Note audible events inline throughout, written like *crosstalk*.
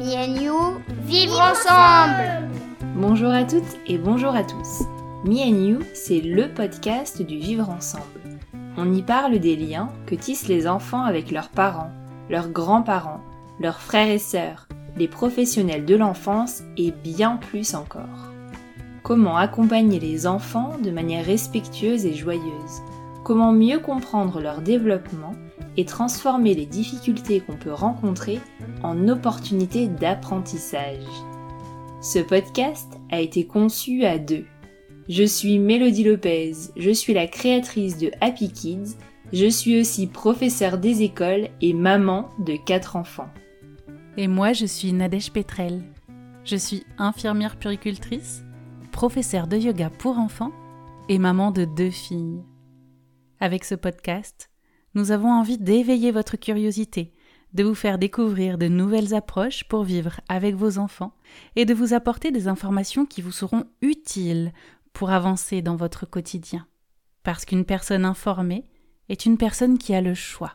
You, vivre ensemble Bonjour à toutes et bonjour à tous. You, c'est le podcast du vivre ensemble. On y parle des liens que tissent les enfants avec leurs parents, leurs grands-parents, leurs frères et sœurs, les professionnels de l'enfance et bien plus encore. Comment accompagner les enfants de manière respectueuse et joyeuse? Comment mieux comprendre leur développement? Et transformer les difficultés qu'on peut rencontrer en opportunités d'apprentissage. Ce podcast a été conçu à deux. Je suis Mélodie Lopez, je suis la créatrice de Happy Kids, je suis aussi professeure des écoles et maman de quatre enfants. Et moi, je suis Nadège Petrel. Je suis infirmière puricultrice, professeure de yoga pour enfants et maman de deux filles. Avec ce podcast, nous avons envie d'éveiller votre curiosité, de vous faire découvrir de nouvelles approches pour vivre avec vos enfants et de vous apporter des informations qui vous seront utiles pour avancer dans votre quotidien. Parce qu'une personne informée est une personne qui a le choix.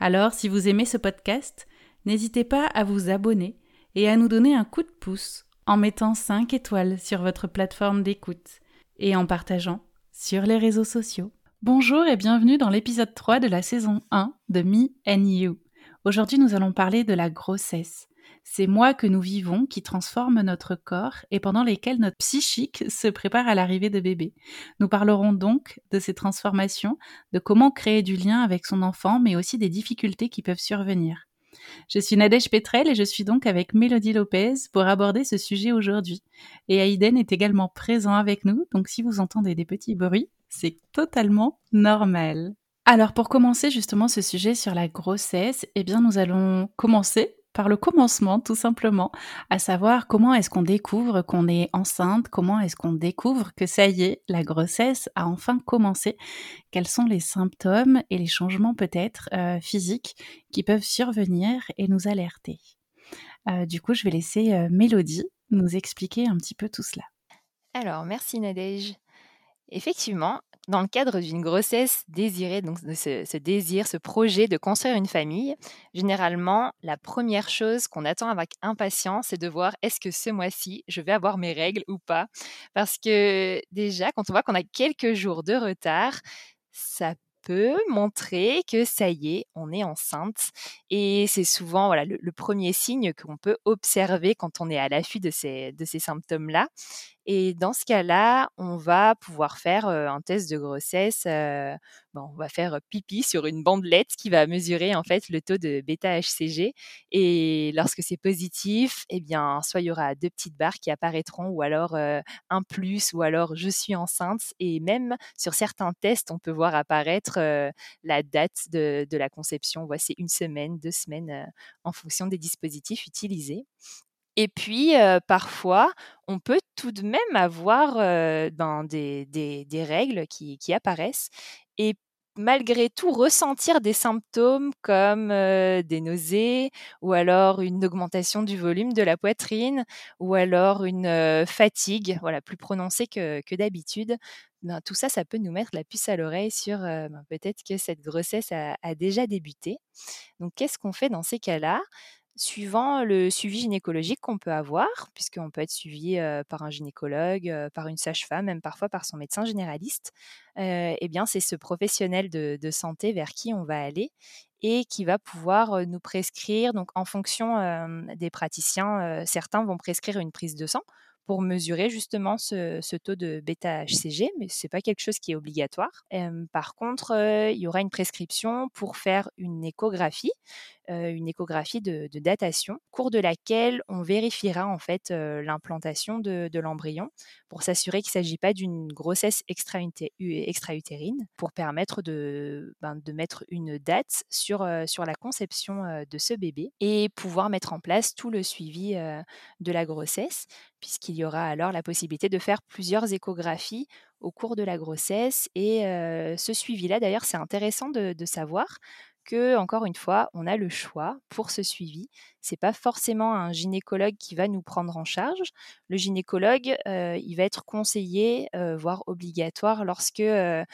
Alors, si vous aimez ce podcast, n'hésitez pas à vous abonner et à nous donner un coup de pouce en mettant 5 étoiles sur votre plateforme d'écoute et en partageant sur les réseaux sociaux. Bonjour et bienvenue dans l'épisode 3 de la saison 1 de Me and You. Aujourd'hui, nous allons parler de la grossesse. Ces mois que nous vivons qui transforment notre corps et pendant lesquels notre psychique se prépare à l'arrivée de bébé. Nous parlerons donc de ces transformations, de comment créer du lien avec son enfant, mais aussi des difficultés qui peuvent survenir. Je suis Nadège Petrel et je suis donc avec Mélodie Lopez pour aborder ce sujet aujourd'hui. Et Aiden est également présent avec nous, donc si vous entendez des petits bruits, c'est totalement normal. Alors pour commencer justement ce sujet sur la grossesse, eh bien nous allons commencer par le commencement tout simplement, à savoir comment est-ce qu'on découvre qu'on est enceinte, comment est-ce qu'on découvre que ça y est, la grossesse a enfin commencé, quels sont les symptômes et les changements peut-être euh, physiques qui peuvent survenir et nous alerter. Euh, du coup, je vais laisser euh, Mélodie nous expliquer un petit peu tout cela. Alors, merci Nadège. Effectivement, dans le cadre d'une grossesse désirée, donc ce, ce, désir, ce projet de construire une famille, généralement, la première chose qu'on attend avec impatience, c'est de voir est-ce que ce mois-ci, je vais avoir mes règles ou pas. Parce que déjà, quand on voit qu'on a quelques jours de retard, ça peut montrer que ça y est, on est enceinte. Et c'est souvent voilà, le, le premier signe qu'on peut observer quand on est à l'affût de ces, de ces symptômes-là. Et dans ce cas-là, on va pouvoir faire un test de grossesse. bon, on va faire pipi sur une bandelette qui va mesurer en fait le taux de bêta-HCG. Et lorsque c'est positif, eh bien, soit il y aura deux petites barres qui apparaîtront, ou alors un plus, ou alors je suis enceinte. Et même sur certains tests, on peut voir apparaître la date de, de, la conception. Voici une semaine, deux semaines, en fonction des dispositifs utilisés. Et puis, parfois, on peut tout de même avoir ben, des, règles qui, apparaissent et malgré tout ressentir des symptômes comme des nausées ou alors une augmentation du volume de la poitrine ou alors une fatigue voilà, plus prononcée que, d'habitude. Ben, tout ça, ça peut nous mettre la puce à l'oreille sur ben, peut-être que cette grossesse a déjà débuté. Donc, qu'est-ce qu'on fait dans ces cas-là? Suivant le suivi gynécologique qu'on peut avoir, puisqu'on peut être suivi par un gynécologue, par une sage-femme, même parfois par son médecin généraliste, eh bien c'est ce professionnel de, santé vers qui on va aller et qui va pouvoir nous prescrire, en fonction des praticiens, certains vont prescrire une prise de sang pour mesurer justement ce, taux de bêta-HCG, mais ce n'est pas quelque chose qui est obligatoire. par contre, il y aura une prescription pour faire une échographie, une échographie de, datation, au cours de laquelle on vérifiera en fait l'implantation de, de l'embryon pour s'assurer qu'il ne s'agit pas d'une grossesse extra-utérine, pour permettre de, ben, de mettre une date sur, sur la conception de ce bébé et pouvoir mettre en place tout le suivi de la grossesse, puisqu'il y aura alors la possibilité de faire plusieurs échographies au cours de la grossesse. Et ce suivi-là, d'ailleurs, c'est intéressant de, de savoir que, encore une fois, on a le choix pour ce suivi. C'est pas forcément un gynécologue qui va nous prendre en charge. Le gynécologue, il va être conseillé, voire obligatoire lorsque il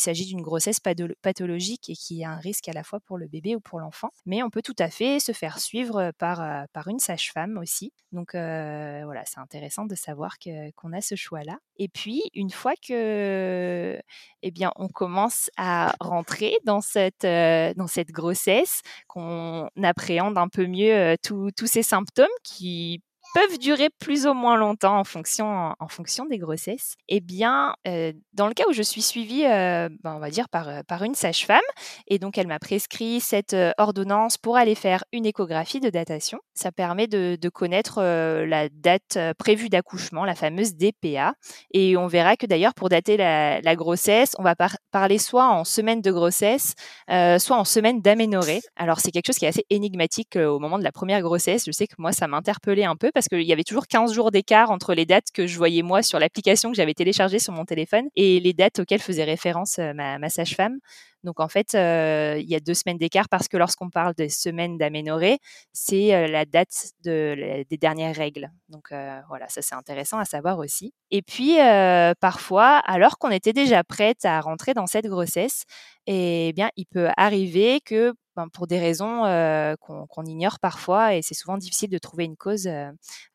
s'agit d'une grossesse pathologique et qui a un risque à la fois pour le bébé ou pour l'enfant. Mais on peut tout à fait se faire suivre par, par une sage-femme aussi. Donc voilà, c'est intéressant de savoir qu'on a ce choix-là. Et puis, une fois que, eh bien, on commence à rentrer dans cette, dans cette grossesse, qu'on appréhende un peu mieux tous ces symptômes qui peuvent durer plus ou moins longtemps en fonction, en fonction des grossesses. Eh bien, euh, dans le cas où je suis suivie, euh, ben, on va dire, par, euh, par une sage-femme, et donc elle m'a prescrit cette ordonnance pour aller faire une échographie de datation. Ça permet de, connaître la date prévue d'accouchement, la fameuse DPA. Et on verra que d'ailleurs, pour dater la, grossesse, on va parler soit en semaine de grossesse, soit en semaine d'aménorrhée. Alors, c'est quelque chose qui est assez énigmatique au moment de la première grossesse. Je sais que moi, ça m'interpellait un peu qu'il y avait toujours 15 jours d'écart entre les dates que je voyais moi sur l'application que j'avais téléchargée sur mon téléphone et les dates auxquelles faisait référence euh, ma, sage-femme. Donc en fait, euh, il y a deux semaines d'écart parce que lorsqu'on parle des semaines d'aménorrhée, c'est euh, la date de, des dernières règles. Donc voilà, ça c'est intéressant à savoir aussi. Et puis parfois, alors qu'on était déjà prête à rentrer dans cette grossesse, eh bien, il peut arriver que pour des raisons qu'on ignore parfois, et c'est souvent difficile de trouver une cause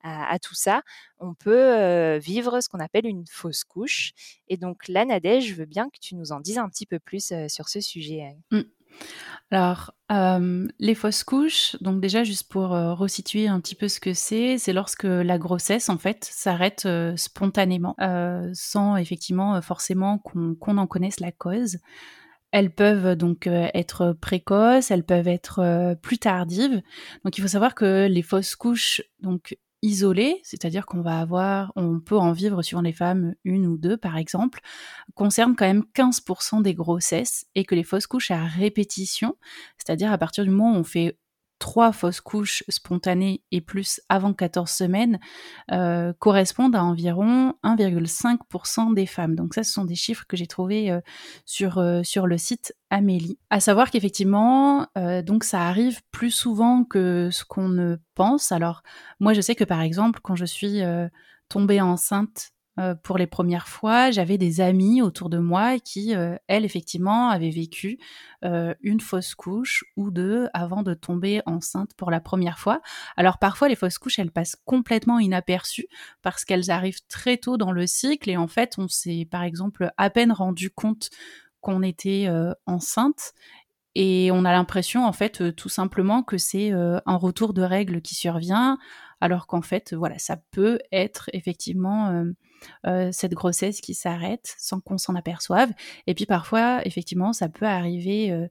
à, tout ça, on peut vivre ce qu'on appelle une fausse couche. Et donc là, Nadège, je veux bien que tu nous en dises un petit peu plus sur ce sujet. Mmh. Alors, les fausses couches, donc déjà juste pour resituer un petit peu ce que c'est, c'est lorsque la grossesse en fait s'arrête spontanément, sans effectivement forcément qu'on en connaisse la cause. Elles peuvent donc être précoces, elles peuvent être plus tardives. Donc il faut savoir que les fausses couches donc isolées, c'est-à-dire qu'on va avoir, on peut en vivre sur les femmes une ou deux par exemple, concernent quand même 15% des grossesses et que les fausses couches à répétition, c'est-à-dire à partir du moment où on fait trois fausses couches spontanées et plus avant 14 semaines euh, correspondent à environ 1,5% des femmes. Donc ça, ce sont des chiffres que j'ai trouvés euh, sur, euh, sur le site Amélie. À savoir qu'effectivement, donc ça arrive plus souvent que ce qu'on ne pense. Alors moi, je sais que par exemple, quand je suis tombée enceinte euh, pour les premières fois, j'avais des amis autour de moi qui, euh, elles, effectivement, avaient vécu euh, une fausse couche ou deux avant de tomber enceinte pour la première fois. Alors parfois, les fausses couches, elles passent complètement inaperçues parce qu'elles arrivent très tôt dans le cycle et en fait, on s'est, par exemple, à peine rendu compte qu'on était enceinte et on a l'impression, en fait, tout simplement que c'est un retour de règles qui survient, alors qu'en fait, voilà, ça peut être effectivement cette grossesse qui s'arrête sans qu'on s'en aperçoive. Et puis parfois, effectivement, ça peut arriver, euh,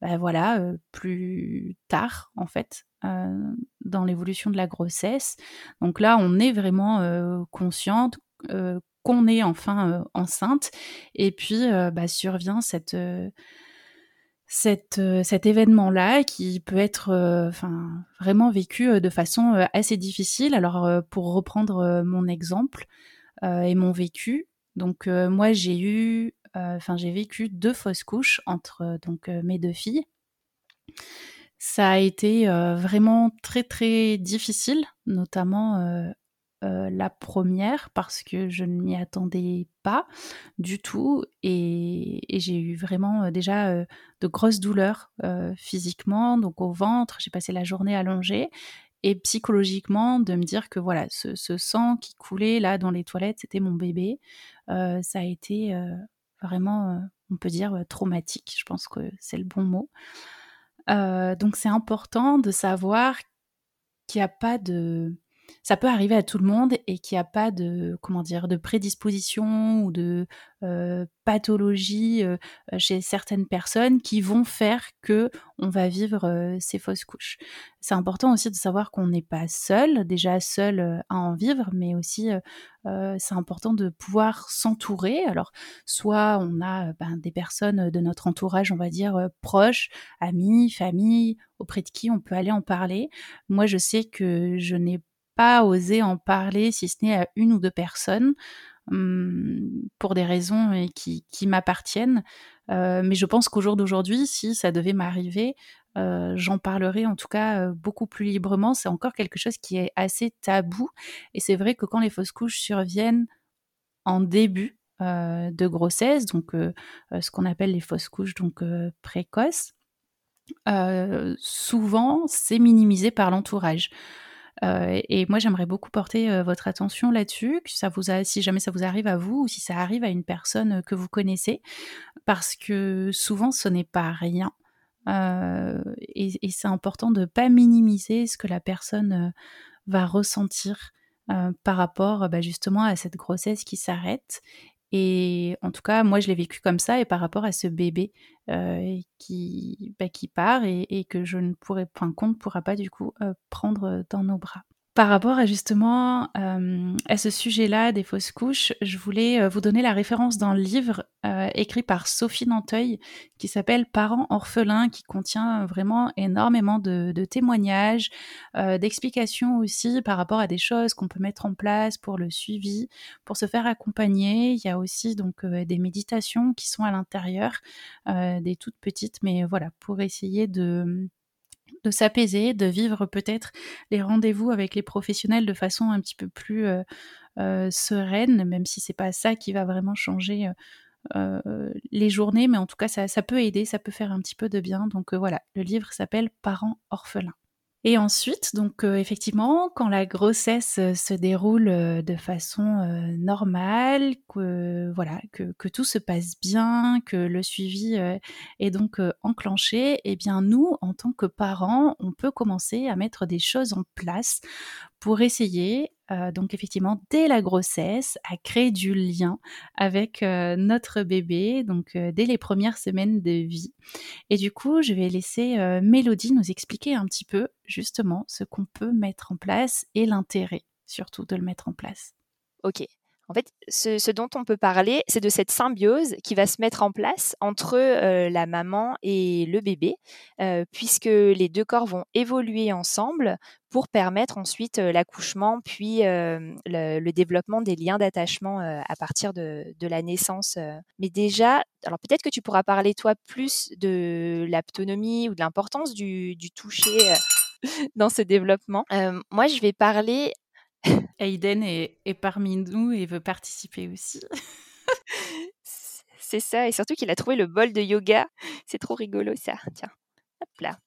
bah, voilà, euh, plus tard en fait. dans l'évolution de la grossesse. Donc là, on est vraiment consciente qu'on est enfin enceinte. Et puis, bah, survient cet événement-là qui peut être vraiment vécu de façon assez difficile. Alors pour reprendre mon exemple, euh, et mon vécu. Donc euh, moi j'ai eu, euh, enfin j'ai vécu deux fausses couches entre donc mes deux filles. Ça a été vraiment très très difficile, notamment la première parce que je ne m'y attendais pas du tout et, j'ai eu vraiment déjà de grosses douleurs physiquement, donc au ventre, j'ai passé la journée allongée et psychologiquement de me dire que voilà ce, sang qui coulait là dans les toilettes c'était mon bébé. Euh, ça a été euh, vraiment euh, on peut dire traumatique je pense que c'est le bon mot. Donc c'est important de savoir qu'il n'y a pas de ça peut arriver à tout le monde et qu'il n'y a pas de comment dire de prédisposition ou de euh, pathologie euh, chez certaines personnes qui vont faire que on va vivre euh, ces fausses couches. C'est important aussi de savoir qu'on n'est pas seul, déjà seul à en vivre, mais aussi c'est important de pouvoir s'entourer. Alors soit on a ben, des personnes de notre entourage, on va dire proches, amis, famille, auprès de qui on peut aller en parler. Moi, je sais que je n'ai pas osé en parler, si ce n'est à une ou deux personnes, hum, pour des raisons qui, m'appartiennent. Euh, mais je pense qu'au jour d'aujourd'hui, si ça devait m'arriver, j'en parlerai en tout cas beaucoup plus librement. C'est encore quelque chose qui est assez tabou. Et c'est vrai que quand les fausses couches surviennent en début de grossesse, donc ce qu'on appelle les fausses couches donc précoces, souvent c'est minimisé par l'entourage. Euh, et moi, j'aimerais beaucoup porter euh, votre attention là-dessus, si jamais ça vous arrive à vous ou si ça arrive à une personne euh, que vous connaissez, parce que souvent, ce n'est pas rien. et, et c'est important de ne pas minimiser ce que la personne va ressentir par rapport bah, justement à cette grossesse qui s'arrête et en tout cas, moi, je l'ai vécu comme ça. Et par rapport à ce bébé euh, qui, bah, qui part et, que je ne pourrais, enfin, qu'on ne pourra pas du coup euh, prendre dans nos bras. Par rapport à justement euh, à ce sujet-là des fausses couches, je voulais euh, vous donner la référence d'un livre euh, écrit par Sophie Nanteuil qui s'appelle Parents orphelins, qui contient vraiment énormément de, témoignages, d'explications aussi par rapport à des choses qu'on peut mettre en place pour le suivi, pour se faire accompagner. Il y a aussi donc des méditations qui sont à l'intérieur, des toutes petites, mais voilà, pour essayer de de s'apaiser, de vivre peut-être les rendez-vous avec les professionnels de façon un petit peu plus euh, euh, sereine, même si c'est pas ça qui va vraiment changer euh, les journées, mais en tout cas ça, ça, peut aider, ça peut faire un petit peu de bien. Donc voilà, le livre s'appelle Parents orphelins. Et ensuite, donc euh, effectivement, quand la grossesse euh, se déroule euh, de façon normale, que voilà, que, que, tout se passe bien, que le suivi est donc enclenché, eh bien nous, en tant que parents, on peut commencer à mettre des choses en place pour essayer, donc effectivement, dès la grossesse, à créer du lien avec notre bébé, donc dès les premières semaines de vie. Et du coup, je vais laisser Mélodie nous expliquer un petit peu justement ce qu'on peut mettre en place et l'intérêt surtout de le mettre en place. Ok. En fait, ce, dont on peut parler, c'est de cette symbiose qui va se mettre en place entre euh, la maman et le bébé, euh, puisque les deux corps vont évoluer ensemble pour permettre ensuite euh, l'accouchement, puis le, développement des liens d'attachement à partir de, la naissance. Mais déjà, alors peut-être que tu pourras parler toi plus de l'autonomie ou de l'importance du toucher *laughs* dans ce développement. moi, je vais parler *laughs* Aiden est, parmi nous et veut participer aussi. *laughs* c'est ça, et surtout qu'il a trouvé le bol de yoga. C'est trop rigolo ça. Tiens, hop là.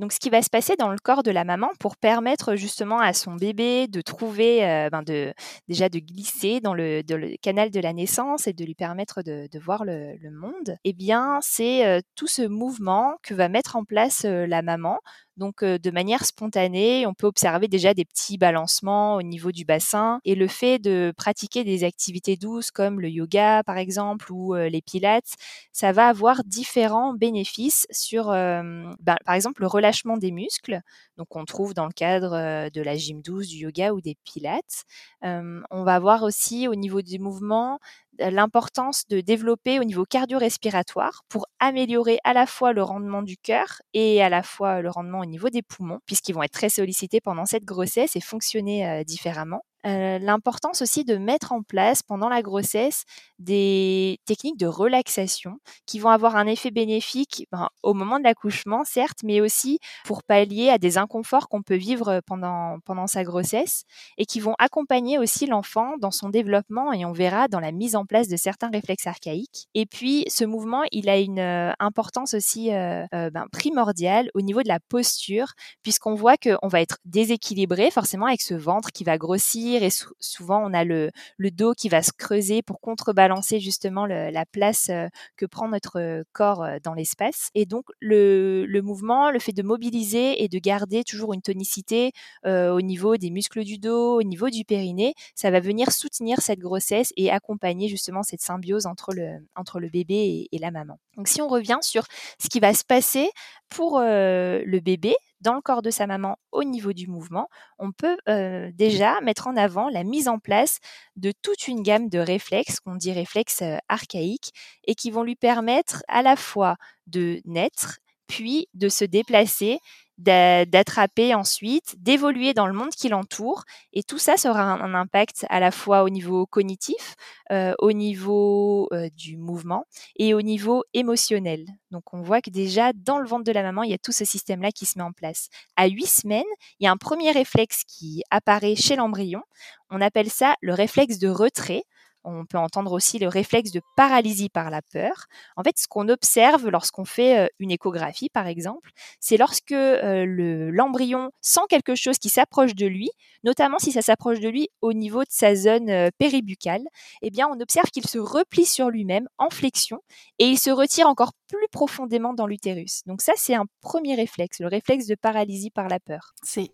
Donc, ce qui va se passer dans le corps de la maman pour permettre justement à son bébé de trouver, euh, ben de, déjà de glisser dans le, canal de la naissance et de lui permettre de, voir le, monde, eh bien, c'est euh, tout ce mouvement que va mettre en place euh, la maman donc de manière spontanée, on peut observer déjà des petits balancements au niveau du bassin et le fait de pratiquer des activités douces comme le yoga par exemple ou les pilates, ça va avoir différents bénéfices sur ben, par exemple le relâchement des muscles, donc on trouve dans le cadre de la gym douce, du yoga ou des pilates. on va avoir aussi au niveau du mouvement l'importance de développer au niveau cardio-respiratoire pour améliorer à la fois le rendement du cœur et à la fois le rendement au niveau des poumons, puisqu'ils vont être très sollicités pendant cette grossesse et fonctionner euh, différemment. Euh, l'importance aussi de mettre en place pendant la grossesse des techniques de relaxation qui vont avoir un effet bénéfique ben, au moment de l'accouchement, certes, mais aussi pour pallier à des inconforts qu'on peut vivre pendant, pendant sa grossesse et qui vont accompagner aussi l'enfant dans son développement et on verra dans la mise en place de certains réflexes archaïques. Et puis, ce mouvement, il a une euh, importance aussi euh, ben, primordiale au niveau de la posture puisqu'on voit qu'on va être déséquilibré forcément avec ce ventre qui va grossir et souvent on a le, dos qui va se creuser pour contrebalancer justement la place euh, que prend notre euh, corps euh, dans l'espace. Et donc le, mouvement, le fait de mobiliser et de garder toujours une tonicité au niveau des muscles du dos, au niveau du périnée, ça va venir soutenir cette grossesse et accompagner justement cette symbiose entre le bébé et, la maman. Donc si on revient sur ce qui va se passer pour le bébé, dans le corps de sa maman au niveau du mouvement, on peut euh, déjà mettre en avant la mise en place de toute une gamme de réflexes, qu'on dit réflexes euh, archaïques, et qui vont lui permettre à la fois de naître, puis de se déplacer d'attraper ensuite, d'évoluer dans le monde qui l'entoure. Et tout ça sera un, impact à la fois au niveau cognitif, euh, au niveau euh, du mouvement et au niveau émotionnel. Donc on voit que déjà dans le ventre de la maman, il y a tout ce système-là qui se met en place. À huit semaines, il y a un premier réflexe qui apparaît chez l'embryon. On appelle ça le réflexe de retrait. On peut entendre aussi le réflexe de paralysie par la peur. En fait, ce qu'on observe lorsqu'on fait euh, une échographie, par exemple, c'est lorsque euh, l'embryon sent quelque chose qui s'approche de lui, notamment si ça s'approche de lui au niveau de sa zone euh, péribucale, eh bien, on observe qu'il se replie sur lui-même en flexion et il se retire encore plus profondément dans l'utérus. Donc ça, c'est un premier réflexe, le réflexe de paralysie par la peur. C'est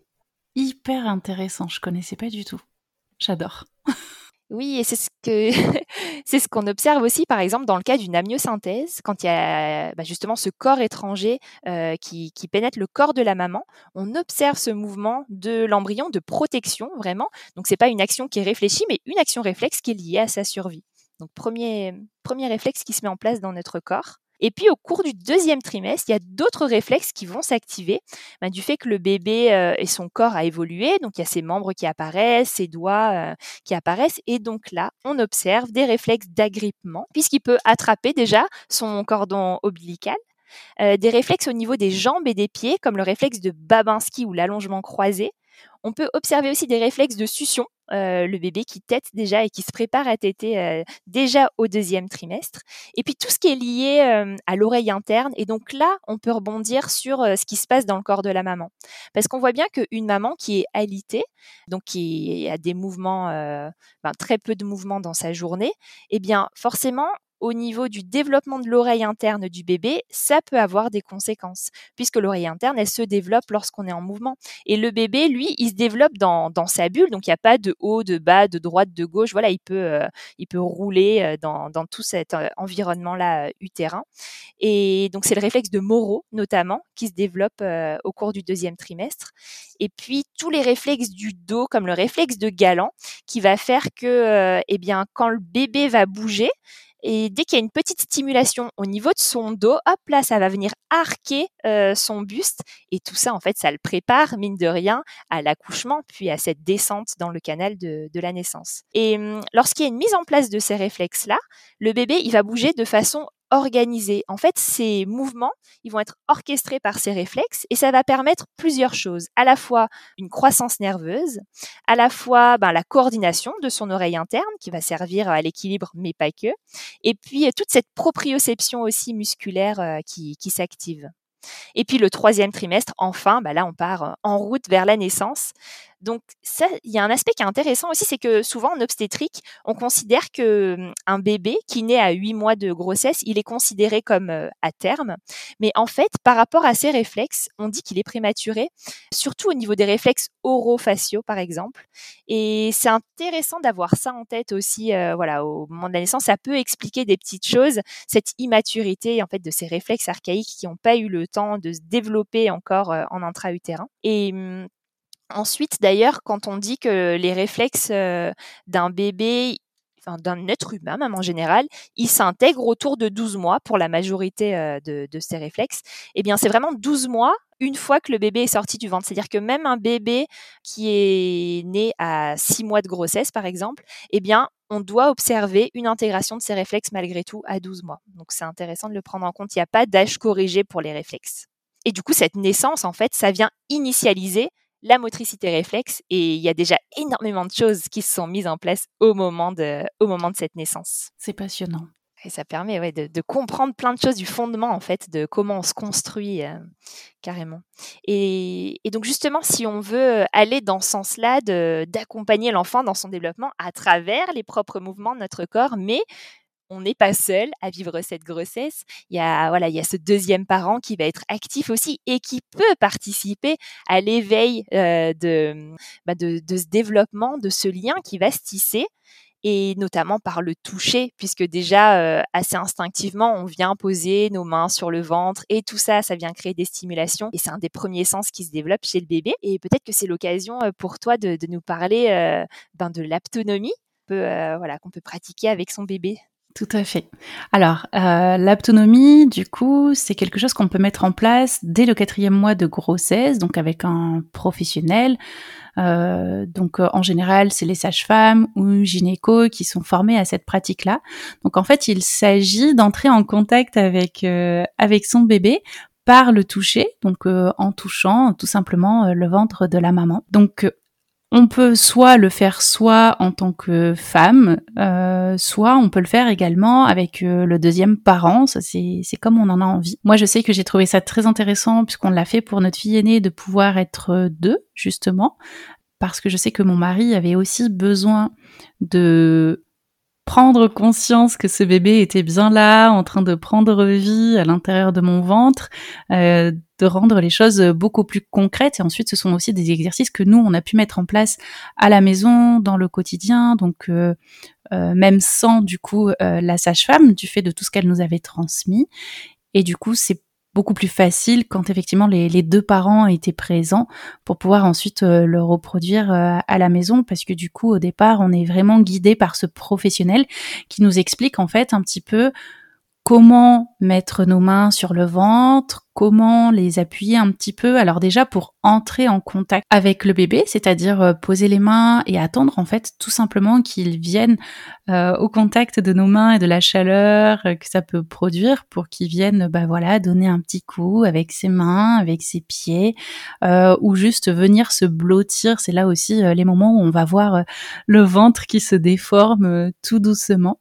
hyper intéressant, je connaissais pas du tout. J'adore. *laughs* Oui, et c'est ce que *laughs* c'est ce qu'on observe aussi, par exemple, dans le cas d'une amniosynthèse, quand il y a bah, justement ce corps étranger euh, qui, qui, pénètre le corps de la maman, on observe ce mouvement de l'embryon de protection vraiment. Donc c'est pas une action qui est réfléchie, mais une action réflexe qui est liée à sa survie. Donc premier premier réflexe qui se met en place dans notre corps. Et puis au cours du deuxième trimestre, il y a d'autres réflexes qui vont s'activer bah, du fait que le bébé euh, et son corps a évolué. Donc il y a ses membres qui apparaissent, ses doigts euh, qui apparaissent. Et donc là, on observe des réflexes d'agrippement puisqu'il peut attraper déjà son cordon ombilical. Euh, des réflexes au niveau des jambes et des pieds, comme le réflexe de Babinski ou l'allongement croisé, on peut observer aussi des réflexes de succion, euh, le bébé qui tète déjà et qui se prépare à téter euh, déjà au deuxième trimestre. Et puis tout ce qui est lié euh, à l'oreille interne. Et donc là, on peut rebondir sur ce qui se passe dans le corps de la maman. Parce qu'on voit bien qu'une maman qui est alitée, donc qui a des mouvements, ben, très peu de mouvements dans sa journée, eh bien forcément, au niveau du développement de l'oreille interne du bébé, ça peut avoir des conséquences, puisque l'oreille interne, elle se développe lorsqu'on est en mouvement. Et le bébé, lui, il se développe dans, sa bulle, donc il n'y a pas de haut, de bas, de droite, de gauche. Voilà, il peut, euh, il peut rouler euh, dans, dans tout cet euh, environnement-là utérin. Et donc c'est le réflexe de Moreau, notamment, qui se développe au cours du deuxième trimestre. Et puis tous les réflexes du dos, comme le réflexe de Galant, qui va faire que, eh bien, quand le bébé va bouger, et dès qu'il y a une petite stimulation au niveau de son dos, hop là, ça va venir arquer euh, son buste. Et tout ça, en fait, ça le prépare, mine de rien, à l'accouchement, puis à cette descente dans le canal de, de la naissance. Et hum, lorsqu'il y a une mise en place de ces réflexes-là, le bébé, il va bouger de façon organisés. En fait, ces mouvements, ils vont être orchestrés par ces réflexes et ça va permettre plusieurs choses. À la fois une croissance nerveuse, à la fois ben, la coordination de son oreille interne qui va servir à l'équilibre, mais pas que, et puis toute cette proprioception aussi musculaire euh, qui, qui s'active. Et puis le troisième trimestre, enfin, bah là on part euh, en route vers la naissance. Donc ça, il y a un aspect qui est intéressant aussi, c'est que souvent en obstétrique, on considère que hum, un bébé qui naît à 8 mois de grossesse, il est considéré comme à terme. Mais en fait, par rapport à ses réflexes, on dit qu'il est prématuré, surtout au niveau des réflexes orofaciaux, par exemple. Et c'est intéressant d'avoir ça en tête aussi, voilà, au moment de la naissance, ça peut expliquer des petites choses, cette immaturité en fait de ces réflexes archaïques qui n'ont pas eu le temps de se développer encore en intra-utérin. Et hum, Ensuite, d'ailleurs, quand on dit que les réflexes euh, d'un bébé, d'un être humain même en général, ils s'intègrent autour de 12 mois pour la majorité euh, de, ces réflexes, eh bien c'est vraiment 12 mois une fois que le bébé est sorti du ventre. C'est-à-dire que même un bébé qui est né à 6 mois de grossesse, par exemple, eh bien on doit observer une intégration de ces réflexes malgré tout à 12 mois. Donc c'est intéressant de le prendre en compte. Il n'y a pas d'âge corrigé pour les réflexes. Et du coup, cette naissance, en fait, ça vient initialiser la motricité réflexe et il y a déjà énormément de choses qui se sont mises en place au moment de, au moment de cette naissance. C'est passionnant. Et ça permet ouais, de, comprendre plein de choses du fondement, en fait, de comment on se construit euh, carrément. Et, et, donc, justement, si on veut aller dans ce sens-là, d'accompagner l'enfant dans son développement à travers les propres mouvements de notre corps, mais on n'est pas seul à vivre cette grossesse. Il y a voilà, il y a ce deuxième parent qui va être actif aussi et qui peut participer à l'éveil euh, bah, de, de, ce développement, de ce lien qui va se tisser et notamment par le toucher, puisque déjà euh, assez instinctivement, on vient poser nos mains sur le ventre et tout ça, ça vient créer des stimulations et c'est un des premiers sens qui se développe chez le bébé. Et peut-être que c'est l'occasion euh, pour toi de, nous parler ben, de l'aptonomie, voilà, qu'on peut pratiquer avec son bébé. Tout à fait. Alors, euh, l'autonomie, du coup, c'est quelque chose qu'on peut mettre en place dès le quatrième mois de grossesse, donc avec un professionnel. Euh, donc, euh, en général, c'est les sages-femmes ou gynécos qui sont formés à cette pratique-là. Donc, en fait, il s'agit d'entrer en contact avec euh, avec son bébé par le toucher, donc en touchant tout simplement le ventre de la maman. Donc on peut soit le faire soit en tant que femme, euh, soit on peut le faire également avec euh, le deuxième parent. Ça c'est comme on en a envie. Moi je sais que j'ai trouvé ça très intéressant puisqu'on l'a fait pour notre fille aînée de pouvoir être deux justement parce que je sais que mon mari avait aussi besoin de prendre conscience que ce bébé était bien là, en train de prendre vie à l'intérieur de mon ventre, euh, de rendre les choses beaucoup plus concrètes. Et ensuite, ce sont aussi des exercices que nous, on a pu mettre en place à la maison, dans le quotidien, donc euh, euh, même sans du coup la sage-femme, du fait de tout ce qu'elle nous avait transmis. Et du coup, c'est beaucoup plus facile quand effectivement les, deux parents étaient présents pour pouvoir ensuite euh, le reproduire euh, à la maison. Parce que du coup au départ on est vraiment guidé par ce professionnel qui nous explique en fait un petit peu comment mettre nos mains sur le ventre, comment les appuyer un petit peu. Alors déjà pour entrer en contact avec le bébé, c'est-à-dire euh, poser les mains et attendre en fait tout simplement qu'il vienne euh, au contact de nos mains et de la chaleur euh, que ça peut produire pour qu'il vienne bah voilà donner un petit coup avec ses mains, avec ses pieds ou juste venir se blottir. C'est là aussi les moments où on va voir le ventre qui se déforme tout doucement.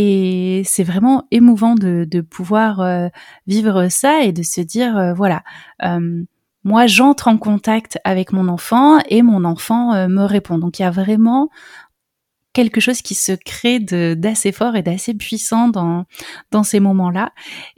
Et c'est vraiment émouvant de, pouvoir euh, vivre ça et de se dire, euh, voilà, euh, moi j'entre en contact avec mon enfant et mon enfant me répond. Donc il y a vraiment quelque chose qui se crée d'assez fort et d'assez puissant dans, dans ces moments-là.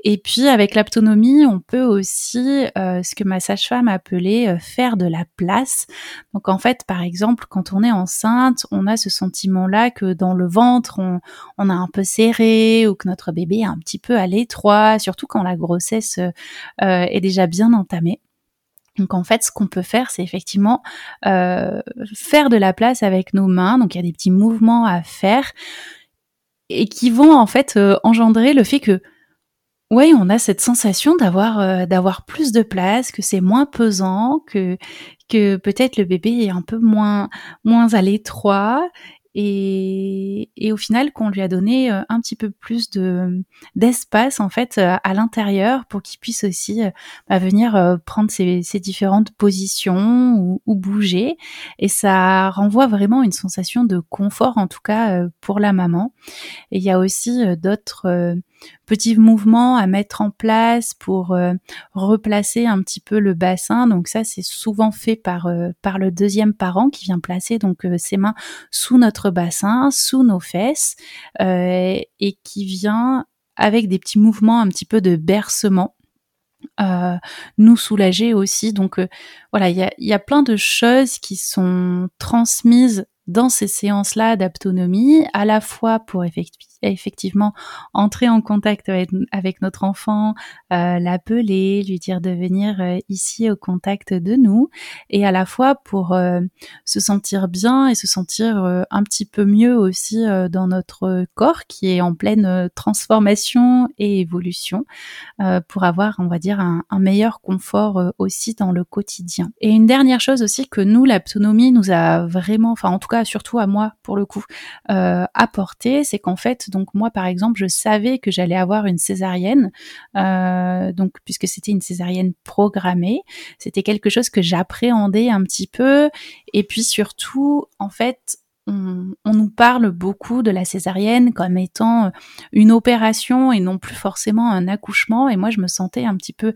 Et puis avec l'autonomie, on peut aussi, euh, ce que ma sage-femme appelait euh, faire de la place. Donc en fait, par exemple, quand on est enceinte, on a ce sentiment-là que dans le ventre, on, on a un peu serré ou que notre bébé est un petit peu à l'étroit, surtout quand la grossesse euh, est déjà bien entamée. Donc en fait, ce qu'on peut faire, c'est effectivement euh, faire de la place avec nos mains. Donc il y a des petits mouvements à faire et qui vont en fait euh, engendrer le fait que oui, on a cette sensation d'avoir euh, d'avoir plus de place, que c'est moins pesant, que que peut-être le bébé est un peu moins moins à l'étroit et, et, au final qu'on lui a donné euh, un petit peu plus de d'espace en fait euh, à l'intérieur pour qu'il puisse aussi euh, bah, venir prendre ses, ses, différentes positions ou, ou, bouger. Et ça renvoie vraiment une sensation de confort en tout cas pour la maman. Et il y a aussi d'autres petits mouvements à mettre en place pour euh, replacer un petit peu le bassin. Donc ça, c'est souvent fait par euh, par le deuxième parent qui vient placer donc euh, ses mains sous notre bassin, sous nos fesses, et qui vient avec des petits mouvements un petit peu de bercement. nous soulager aussi. Donc voilà, il y a, y a, plein de choses qui sont transmises dans ces séances-là d'autonomie, à la fois pour effectivement entrer en contact avec, notre enfant, euh, l'appeler, lui dire de venir euh, ici au contact de nous, et à la fois pour euh, se sentir bien et se sentir un petit peu mieux aussi dans notre corps qui est en pleine transformation et évolution, pour avoir, on va dire, un, meilleur confort aussi dans le quotidien. Et une dernière chose aussi que nous, l'autonomie nous a vraiment, enfin en tout cas surtout à moi pour le coup, apporté, c'est qu'en fait, donc moi par exemple, je savais que j'allais avoir une césarienne, euh, donc puisque c'était une césarienne programmée, c'était quelque chose que j'appréhendais un petit peu, et puis surtout, en fait, on, nous parle beaucoup de la césarienne comme étant une opération et non plus forcément un accouchement, et moi je me sentais un petit peu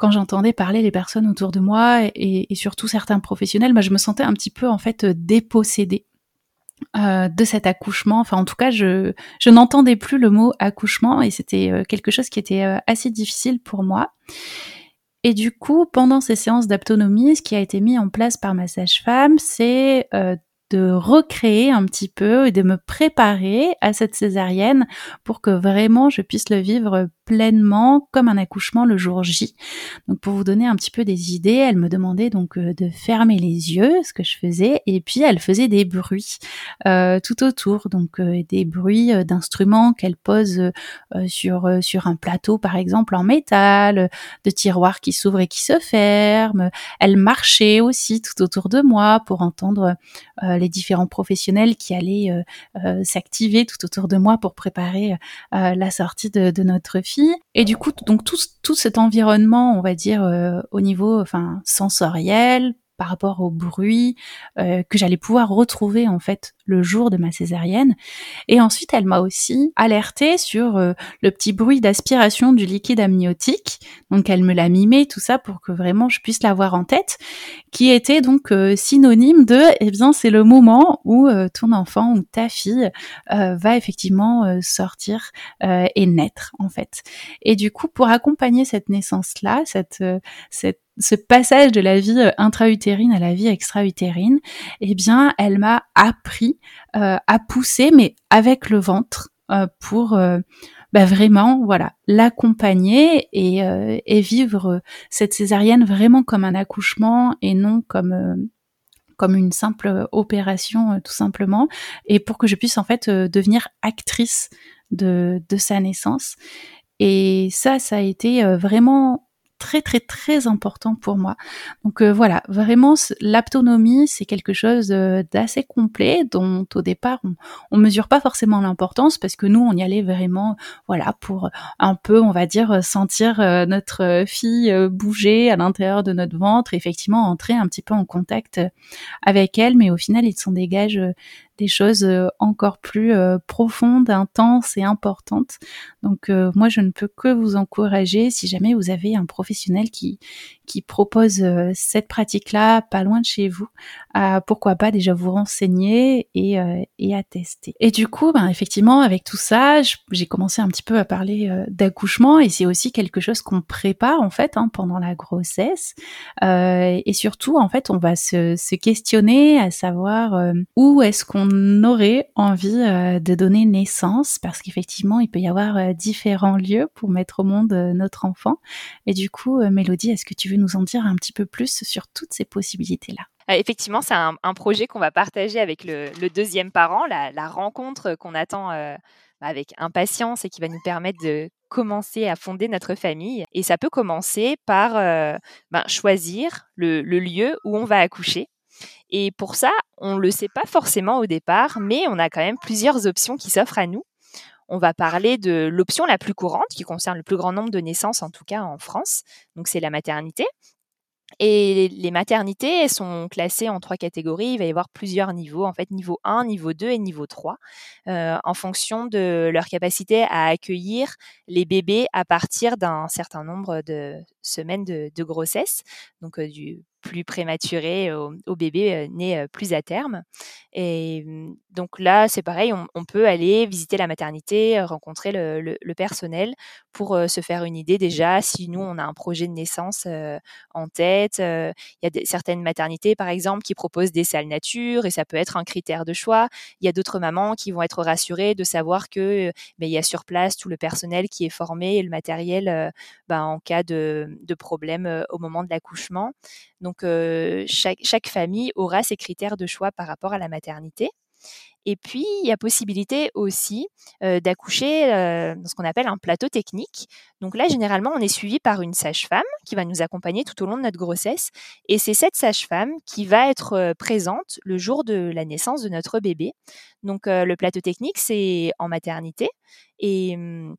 quand j'entendais parler les personnes autour de moi et, surtout certains professionnels, je me sentais un petit peu en fait dépossédée. Euh, de cet accouchement. Enfin, en tout cas, je, je n'entendais plus le mot accouchement et c'était euh, quelque chose qui était euh, assez difficile pour moi. Et du coup, pendant ces séances d'autonomie, ce qui a été mis en place par ma sage-femme, c'est de recréer un petit peu et de me préparer à cette césarienne pour que vraiment je puisse le vivre pleinement comme un accouchement le jour J. Donc pour vous donner un petit peu des idées, elle me demandait donc euh, de fermer les yeux, ce que je faisais, et puis elle faisait des bruits euh, tout autour, donc euh, des bruits d'instruments qu'elle pose sur sur un plateau par exemple en métal, de tiroirs qui s'ouvrent et qui se ferment. Elle marchait aussi tout autour de moi pour entendre les différents professionnels qui allaient s'activer tout autour de moi pour préparer la sortie de, notre fille. Et du coup, donc tout, tout cet environnement, on va dire, euh, au niveau enfin sensoriel, par rapport au bruit euh, que j'allais pouvoir retrouver en fait le jour de ma césarienne. Et ensuite, elle m'a aussi alerté sur euh, le petit bruit d'aspiration du liquide amniotique. Donc, elle me l'a mimé tout ça pour que vraiment je puisse l'avoir en tête, qui était donc synonyme de, eh bien, c'est le moment où ton enfant ou ta fille va effectivement sortir et naître en fait. Et du coup, pour accompagner cette naissance là, cette cette ce passage de la vie euh, intra-utérine à la vie extra-utérine, eh bien, elle m'a appris euh, à pousser, mais avec le ventre, euh, pour bah, vraiment, voilà, l'accompagner et, et, vivre cette césarienne vraiment comme un accouchement et non comme comme une simple opération tout simplement, et pour que je puisse en fait devenir actrice de, de sa naissance. Et ça, ça a été vraiment très très très important pour moi. Donc euh, voilà, vraiment l'autonomie c'est quelque chose euh, d'assez complet dont au départ on, mesure pas forcément l'importance parce que nous on y allait vraiment voilà pour un peu on va dire sentir euh, notre fille bouger à l'intérieur de notre ventre, effectivement entrer un petit peu en contact avec elle, mais au final il s'en dégage des choses euh, encore plus euh, profondes, intenses et importantes. Donc euh, moi, je ne peux que vous encourager si jamais vous avez un professionnel qui qui propose cette pratique-là pas loin de chez vous, à pourquoi pas déjà vous renseigner et, et à tester. Et du coup, ben, effectivement, avec tout ça, j'ai commencé un petit peu à parler d'accouchement et c'est aussi quelque chose qu'on prépare en fait hein, pendant la grossesse. et surtout, en fait, on va se, se questionner à savoir où est-ce qu'on aurait envie euh, de donner naissance parce qu'effectivement, il peut y avoir euh, différents lieux pour mettre au monde euh, notre enfant. Et du coup, Mélodie, est-ce que tu veux nous en dire un petit peu plus sur toutes ces possibilités-là? Effectivement, c'est un, projet qu'on va partager avec le, deuxième parent, la, rencontre qu'on attend avec impatience et qui va nous permettre de commencer à fonder notre famille. Et ça peut commencer par ben, choisir le, lieu où on va accoucher. Et pour ça, on ne le sait pas forcément au départ, mais on a quand même plusieurs options qui s'offrent à nous. On va parler de l'option la plus courante, qui concerne le plus grand nombre de naissances, en tout cas en France. Donc c'est la maternité. Et les maternités sont classées en trois catégories. Il va y avoir plusieurs niveaux, en fait, niveau 1, niveau 2 et niveau 3, euh, en fonction de leur capacité à accueillir les bébés à partir d'un certain nombre de semaines de, grossesse, donc euh, du plus prématuré au, bébé euh, né euh, plus à terme. Et mmh, donc là, c'est pareil, on, peut aller visiter la maternité, rencontrer le, personnel pour se faire une idée déjà si nous, on a un projet de naissance en tête. Il y a certaines maternités, par exemple, qui proposent des salles nature et ça peut être un critère de choix. Il y a d'autres mamans qui vont être rassurées de savoir que ben, y a sur place tout le personnel qui est formé et le matériel ben, en cas de, de problème au moment de l'accouchement. Donc chaque, famille aura ses critères de choix par rapport à la maternité. Et puis, il y a possibilité aussi d'accoucher dans ce qu'on appelle un plateau technique. Donc là, généralement, on est suivi par une sage-femme qui va nous accompagner tout au long de notre grossesse. Et c'est cette sage-femme qui va être présente le jour de la naissance de notre bébé. Donc le plateau technique, c'est en maternité. Et mmh,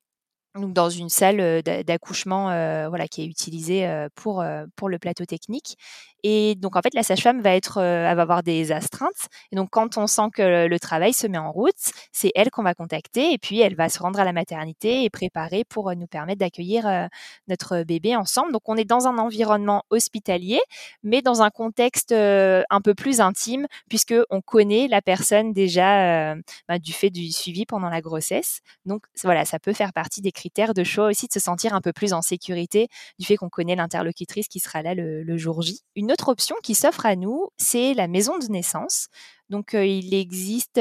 donc dans une salle d'accouchement voilà qui est utilisée pour pour le plateau technique et donc, en fait, la sage-femme va être, euh, va avoir des astreintes. Et donc, quand on sent que le travail se met en route, c'est elle qu'on va contacter. Et puis, elle va se rendre à la maternité et préparer pour euh, nous permettre d'accueillir euh, notre bébé ensemble. Donc, on est dans un environnement hospitalier, mais dans un contexte un peu plus intime, puisque on connaît la personne déjà bah, du fait du suivi pendant la grossesse. Donc, voilà, ça peut faire partie des critères de choix aussi de se sentir un peu plus en sécurité du fait qu'on connaît l'interlocutrice qui sera là le, jour J. autre option qui s'offre à nous, c'est la maison de naissance. Donc, il existe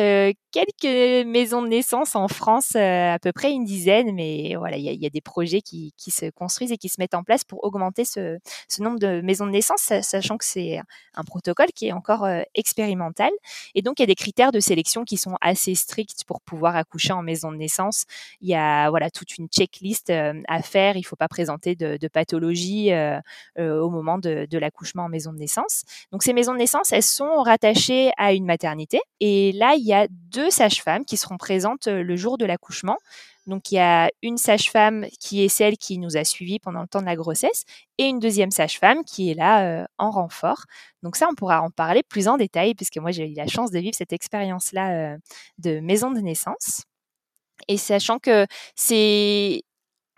quelques maisons de naissance en France, à peu près une dizaine, mais voilà, il y a, des projets qui, se construisent et qui se mettent en place pour augmenter ce, nombre de maisons de naissance, sachant que c'est un protocole qui est encore expérimental. Et donc, il y a des critères de sélection qui sont assez stricts pour pouvoir accoucher en maison de naissance. Il y a voilà toute une checklist à faire. Il ne faut pas présenter de, pathologie au moment de, de l'accouchement en maison de naissance. Donc, ces maisons de naissance, elles sont rattachées à une maternité. Et là, il y a deux sages-femmes qui seront présentes le jour de l'accouchement. Donc il y a une sage-femme qui est celle qui nous a suivis pendant le temps de la grossesse et une deuxième sage-femme qui est là en renfort. Donc ça, on pourra en parler plus en détail puisque moi j'ai eu la chance de vivre cette expérience-là de maison de naissance. Et sachant que c'est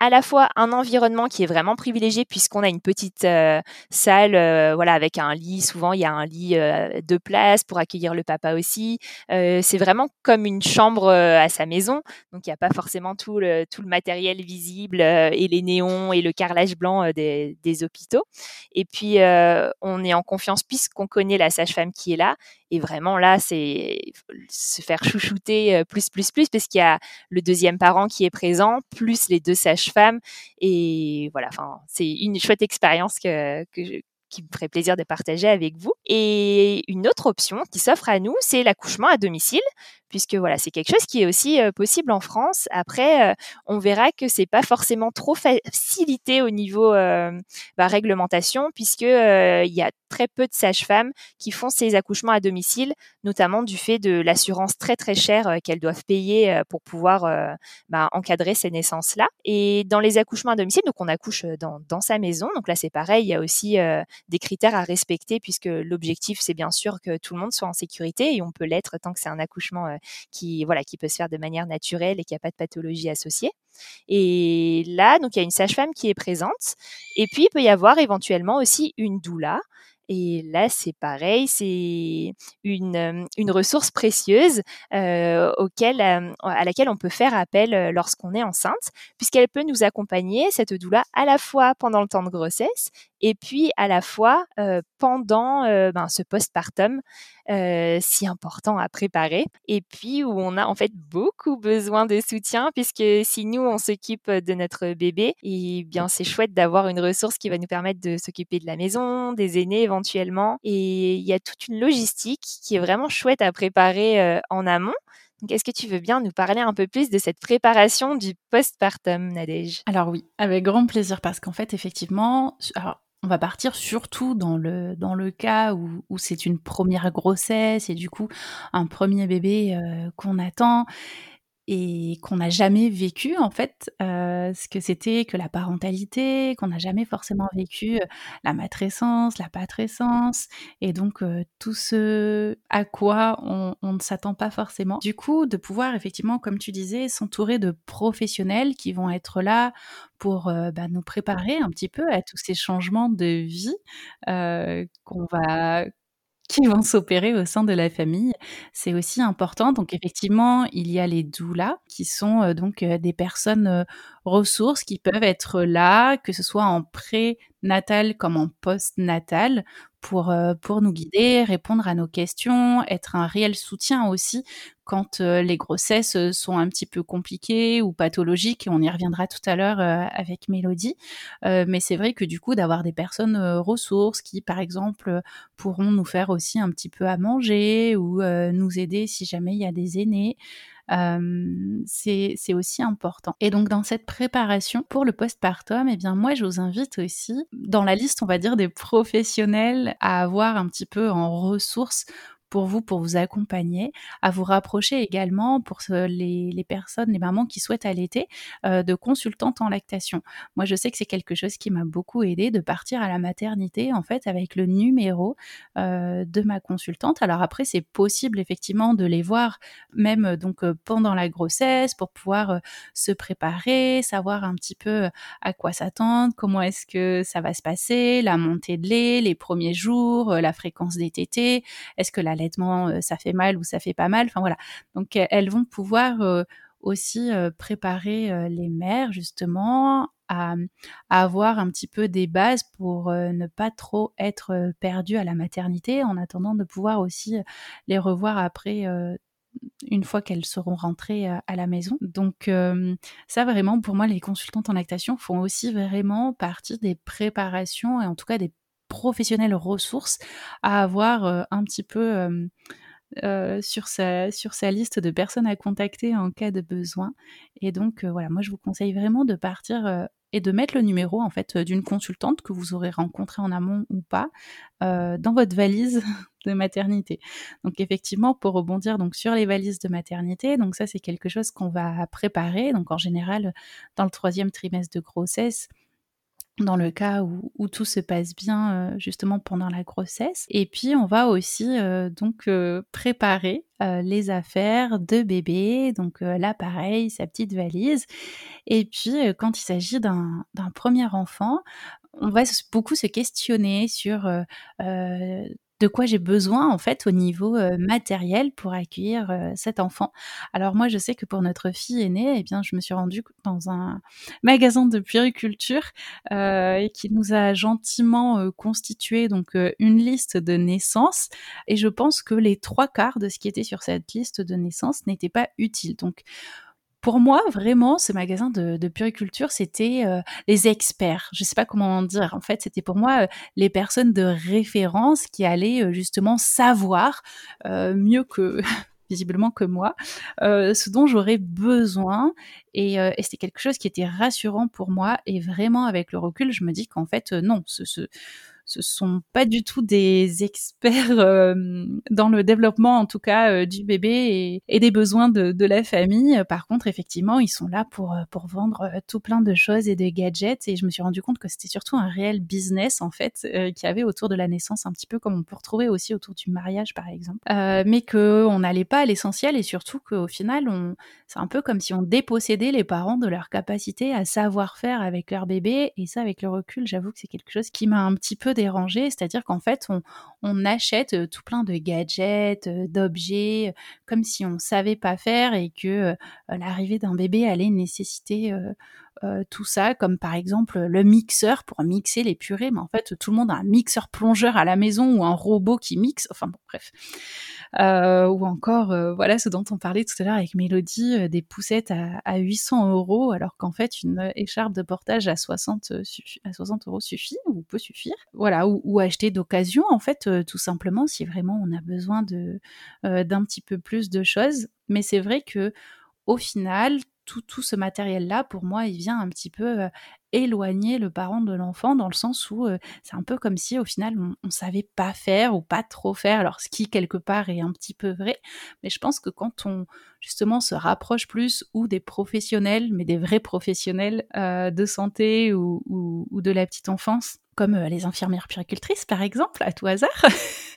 à la fois un environnement qui est vraiment privilégié puisqu'on a une petite euh, salle, euh, voilà, avec un lit. Souvent, il y a un lit euh, de place pour accueillir le papa aussi. c'est vraiment comme une chambre à sa maison, donc il n'y a pas forcément tout le, matériel visible et les néons et le carrelage blanc des, hôpitaux. Et puis, on est en confiance puisqu'on connaît la sage-femme qui est là et vraiment là, c'est se faire chouchouter plus, plus, plus, parce qu'il y a le deuxième parent qui est présent, plus les deux sages-femmes. Et voilà, enfin, c'est une chouette expérience que, que, qui me ferait plaisir de partager avec vous. Et une autre option qui s'offre à nous, c'est l'accouchement à domicile puisque voilà, c'est quelque chose qui est aussi possible en France. Après, on verra que c'est pas forcément trop facilité au niveau bah, réglementation, puisque il y a très peu de sages-femmes qui font ces accouchements à domicile, notamment du fait de l'assurance très très chère qu'elles doivent payer pour pouvoir bah, encadrer ces naissances-là. Et dans les accouchements à domicile, donc on accouche dans, dans sa maison. Donc là, c'est pareil, il y a aussi des critères à respecter, puisque l'objectif, c'est bien sûr que tout le monde soit en sécurité et on peut l'être tant que c'est un accouchement qui, voilà, qui peut se faire de manière naturelle et qui a pas de pathologie associée. Et là, donc il y a une sage-femme qui est présente. Et puis il peut y avoir éventuellement aussi une doula. Et là, c'est pareil, c'est une, ressource précieuse auquel, à laquelle on peut faire appel lorsqu'on est enceinte, puisqu'elle peut nous accompagner, cette doula, à la fois pendant le temps de grossesse et puis à la fois pendant ben, ce postpartum si important à préparer et puis où on a en fait beaucoup besoin de soutien puisque si nous on s'occupe de notre bébé et eh bien c'est chouette d'avoir une ressource qui va nous permettre de s'occuper de la maison, des aînés et il y a toute une logistique qui est vraiment chouette à préparer en amont. Est-ce que tu veux bien nous parler un peu plus de cette préparation du postpartum, Nadège? Alors oui, avec grand plaisir, parce qu'en fait, effectivement, on va partir surtout dans le, dans le cas où, où c'est une première grossesse et du coup un premier bébé euh, qu'on attend et qu'on n'a jamais vécu en fait euh, ce que c'était que la parentalité, qu'on n'a jamais forcément vécu euh, la matrescence, la patrescence, et donc euh, tout ce à quoi on, ne s'attend pas forcément. Du coup, de pouvoir effectivement, comme tu disais, s'entourer de professionnels qui vont être là pour bah, nous préparer un petit peu à tous ces changements de vie qu'on va qui vont s'opérer au sein de la famille. C'est aussi important. Donc effectivement, il y a les doulas qui sont donc des personnes ressources qui peuvent être là, que ce soit en pré-natal comme en post-natal, pour, euh, pour nous guider, répondre à nos questions, être un réel soutien aussi quand euh, les grossesses euh, sont un petit peu compliquées ou pathologiques. On y reviendra tout à l'heure avec Mélodie. mais c'est vrai que du coup, d'avoir des personnes ressources qui, par exemple, pourront nous faire aussi un petit peu à manger ou nous aider si jamais il y a des aînés c'est aussi important. Et donc dans cette préparation pour le postpartum, eh bien moi je vous invite aussi dans la liste, on va dire, des professionnels à avoir un petit peu en ressources pour vous, pour vous accompagner, à vous rapprocher également pour les, les personnes, les mamans qui souhaitent allaiter, euh, de consultantes en lactation. Moi, je sais que c'est quelque chose qui m'a beaucoup aidé de partir à la maternité, en fait, avec le numéro euh, de ma consultante. Alors après, c'est possible effectivement de les voir même euh, donc pendant la grossesse pour pouvoir se préparer, savoir un petit peu à quoi s'attendre, comment est-ce que ça va se passer, la montée de lait, les premiers jours, la fréquence des tétés, est-ce que la euh, ça fait mal ou ça fait pas mal. Enfin voilà. Donc elles vont pouvoir euh, aussi euh, préparer les mères justement à, avoir un petit peu des bases pour ne pas trop être perdu à la maternité, en attendant de pouvoir aussi les revoir après une fois qu'elles seront rentrées à la maison. Donc ça vraiment pour moi les consultantes en lactation font aussi vraiment partie des préparations et en tout cas des professionnelles ressources à avoir un petit peu sur, sa, sur sa liste de personnes à contacter en cas de besoin. Et donc voilà, moi je vous conseille vraiment de partir et de mettre le numéro en fait d'une consultante que vous aurez rencontrée en amont ou pas dans votre valise *laughs* de maternité. Donc effectivement, pour rebondir donc sur les valises de maternité, donc ça c'est quelque chose qu'on va préparer. Donc en général, dans le troisième trimestre de grossesse, dans le cas où, tout se passe bien euh, justement pendant la grossesse. Et puis on va aussi euh, donc euh, préparer les affaires de bébé, donc l'appareil, sa petite valise. Et puis quand il s'agit d'un premier enfant, on va beaucoup se questionner sur de quoi j'ai besoin en fait au niveau matériel pour accueillir cet enfant. Alors moi je sais que pour notre fille aînée, eh bien je me suis rendue dans un *laughs* magasin de puériculture et qui nous a gentiment constitué donc une liste de naissance et je pense que les trois quarts de ce qui était sur cette liste de naissance n'était pas utile. Donc pour moi, vraiment, ce magasin de, de puriculture, c'était euh, les experts. Je ne sais pas comment dire. En fait, c'était pour moi euh, les personnes de référence qui allaient euh, justement savoir mieux que *laughs* visiblement que moi, ce dont j'aurais besoin. Et, c'était quelque chose qui était rassurant pour moi. Et vraiment, avec le recul, je me dis qu'en fait, non, ce, ce sont pas du tout des experts euh, dans le développement, en tout cas, euh, du bébé et, des besoins de, la famille. Par contre, effectivement, ils sont là pour, euh, pour vendre tout plein de choses et de gadgets. Et je me suis rendu compte que c'était surtout un réel business, en fait, qu'il y avait autour de la naissance, un petit peu comme on peut retrouver aussi autour du mariage, par exemple. mais qu'on n'allait pas à l'essentiel et surtout qu'au final, c'est un peu comme si on dépossédait les parents de leur capacité à savoir faire avec leur bébé. Et ça, avec le recul, j'avoue que c'est quelque chose qui m'a un petit peu déranger, c'est-à-dire qu'en fait, on, achète euh, tout plein de gadgets, euh, d'objets, euh, comme si on savait pas faire et que l'arrivée d'un bébé allait nécessiter tout ça, comme par exemple le mixeur pour mixer les purées, mais en fait tout le monde a un mixeur plongeur à la maison ou un robot qui mixe, enfin bon bref. Euh, ou encore, euh, voilà, ce dont on parlait tout à l'heure avec Mélodie, euh, des poussettes à, 800 euros, alors qu'en fait, une écharpe de portage à 60, à 60 euros suffit ou peut suffire. Voilà, ou, acheter d'occasion, en fait, tout simplement, si vraiment on a besoin d'un petit peu plus de choses. Mais c'est vrai que au final, tout, tout ce matériel-là, pour moi, il vient un petit peu éloigner le parent de l'enfant dans le sens où c'est un peu comme si au final on, on, savait pas faire ou pas trop faire. Alors ce qui quelque part est un petit peu vrai mais je pense que quand on justement se rapproche plus ou des professionnels mais des vrais professionnels de santé ou, ou, de la petite enfance comme les infirmières puricultrices par exemple, à tout hasard,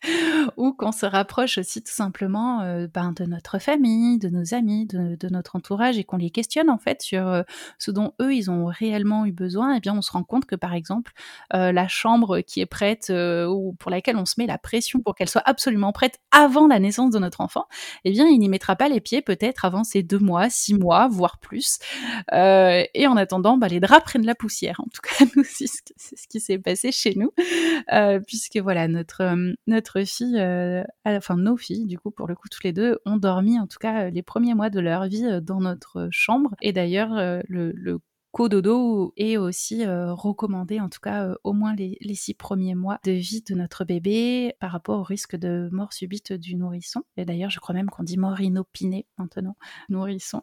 *laughs* ou qu'on se rapproche aussi tout simplement ben, de notre famille, de nos amis, de, de notre entourage, et qu'on les questionne en fait sur ce dont eux, ils ont réellement eu besoin et eh bien on se rend compte que par exemple euh, la chambre qui est prête euh, ou pour laquelle on se met la pression pour qu'elle soit absolument prête avant la naissance de notre enfant, eh bien il n'y mettra pas les pieds peut-être avant ces deux mois, six mois, voire plus. Euh, et en attendant, bah, les draps prennent la poussière. En tout cas, *laughs* nous c'est ce qui s'est chez nous, puisque voilà notre notre fille, enfin nos filles du coup pour le coup tous les deux ont dormi en tout cas les premiers mois de leur vie dans notre chambre. Et d'ailleurs le, le cododo est aussi euh, recommandé, en tout cas euh, au moins les, six premiers mois de vie de notre bébé par rapport au risque de mort subite du nourrisson. Et d'ailleurs, je crois même qu'on dit mort inopinée maintenant, nourrisson.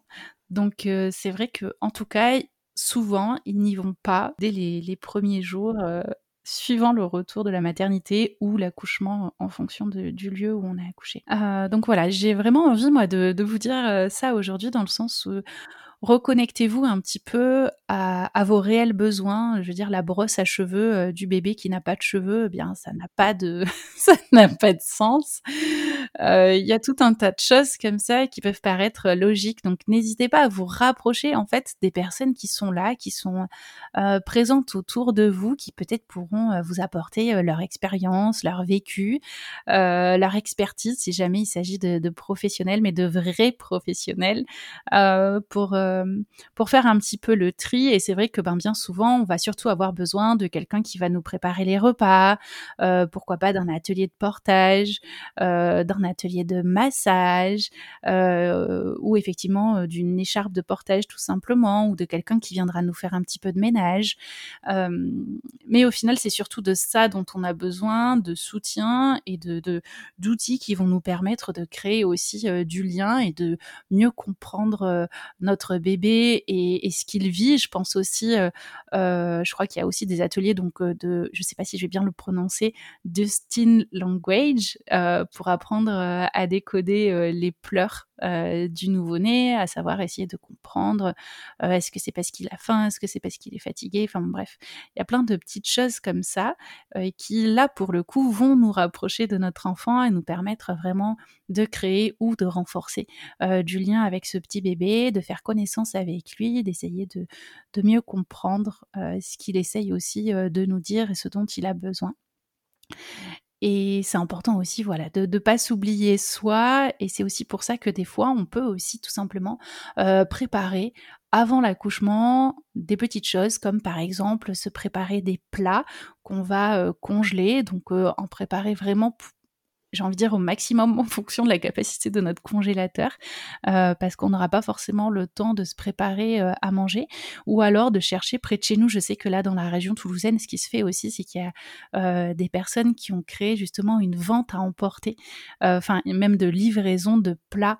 Donc euh, c'est vrai que en tout cas, souvent, ils n'y vont pas dès les, premiers jours suivant le retour de la maternité ou l'accouchement en fonction du lieu où on a accouché. donc voilà, j'ai vraiment envie moi de, vous dire ça aujourd'hui dans le sens où reconnectez-vous un petit peu à, vos réels besoins. Je veux dire, la brosse à cheveux euh, du bébé qui n'a pas de cheveux, eh bien, ça n'a pas de, *laughs* ça n'a pas de sens. Il y a tout un tas de choses comme ça qui peuvent paraître logiques. Donc n'hésitez pas à vous rapprocher en fait des personnes qui sont là, qui sont présentes autour de vous, qui peut-être pourront vous apporter leur expérience, leur vécu, leur expertise si jamais il s'agit de, de, professionnels, mais de vrais professionnels pour pour faire un petit peu le tri. Et c'est vrai que ben bien souvent on va surtout avoir besoin de quelqu'un qui va nous préparer les repas, pourquoi pas d'un atelier de portage, d'un atelier de massage, ou effectivement d'une écharpe de portage tout simplement, ou de quelqu'un qui viendra nous faire un petit peu de ménage. mais au final, c'est surtout de ça dont on a besoin, de soutien et de d'outils qui vont nous permettre de créer aussi du lien et de mieux comprendre notre bébé et, et ce qu'il vit. Je pense aussi, je crois qu'il y a aussi des ateliers donc de, je sais pas si je vais bien le prononcer, Dustin Language pour apprendre à décoder les pleurs euh, du nouveau-né, à savoir essayer de comprendre euh, est-ce que c'est parce qu'il a faim, est-ce que c'est parce qu'il est fatigué, enfin bref, il y a plein de petites choses comme ça euh, qui là pour le coup vont nous rapprocher de notre enfant et nous permettre vraiment de créer ou de renforcer du lien avec ce petit bébé, de faire connaissance avec lui, d'essayer de, de, mieux comprendre ce qu'il essaye aussi de nous dire et ce dont il a besoin. Et c'est important aussi, voilà, de ne pas s'oublier soi. Et c'est aussi pour ça que des fois, on peut aussi tout simplement euh, préparer avant l'accouchement des petites choses comme par exemple se préparer des plats qu'on va euh, congeler, donc euh, en préparer vraiment j'ai envie de dire au maximum en fonction de la capacité de notre congélateur, euh, parce qu'on n'aura pas forcément le temps de se préparer euh, à manger, ou alors de chercher près de chez nous. Je sais que là, dans la région toulousaine, ce qui se fait aussi, c'est qu'il y a euh, des personnes qui ont créé justement une vente à emporter, enfin même de livraison de plats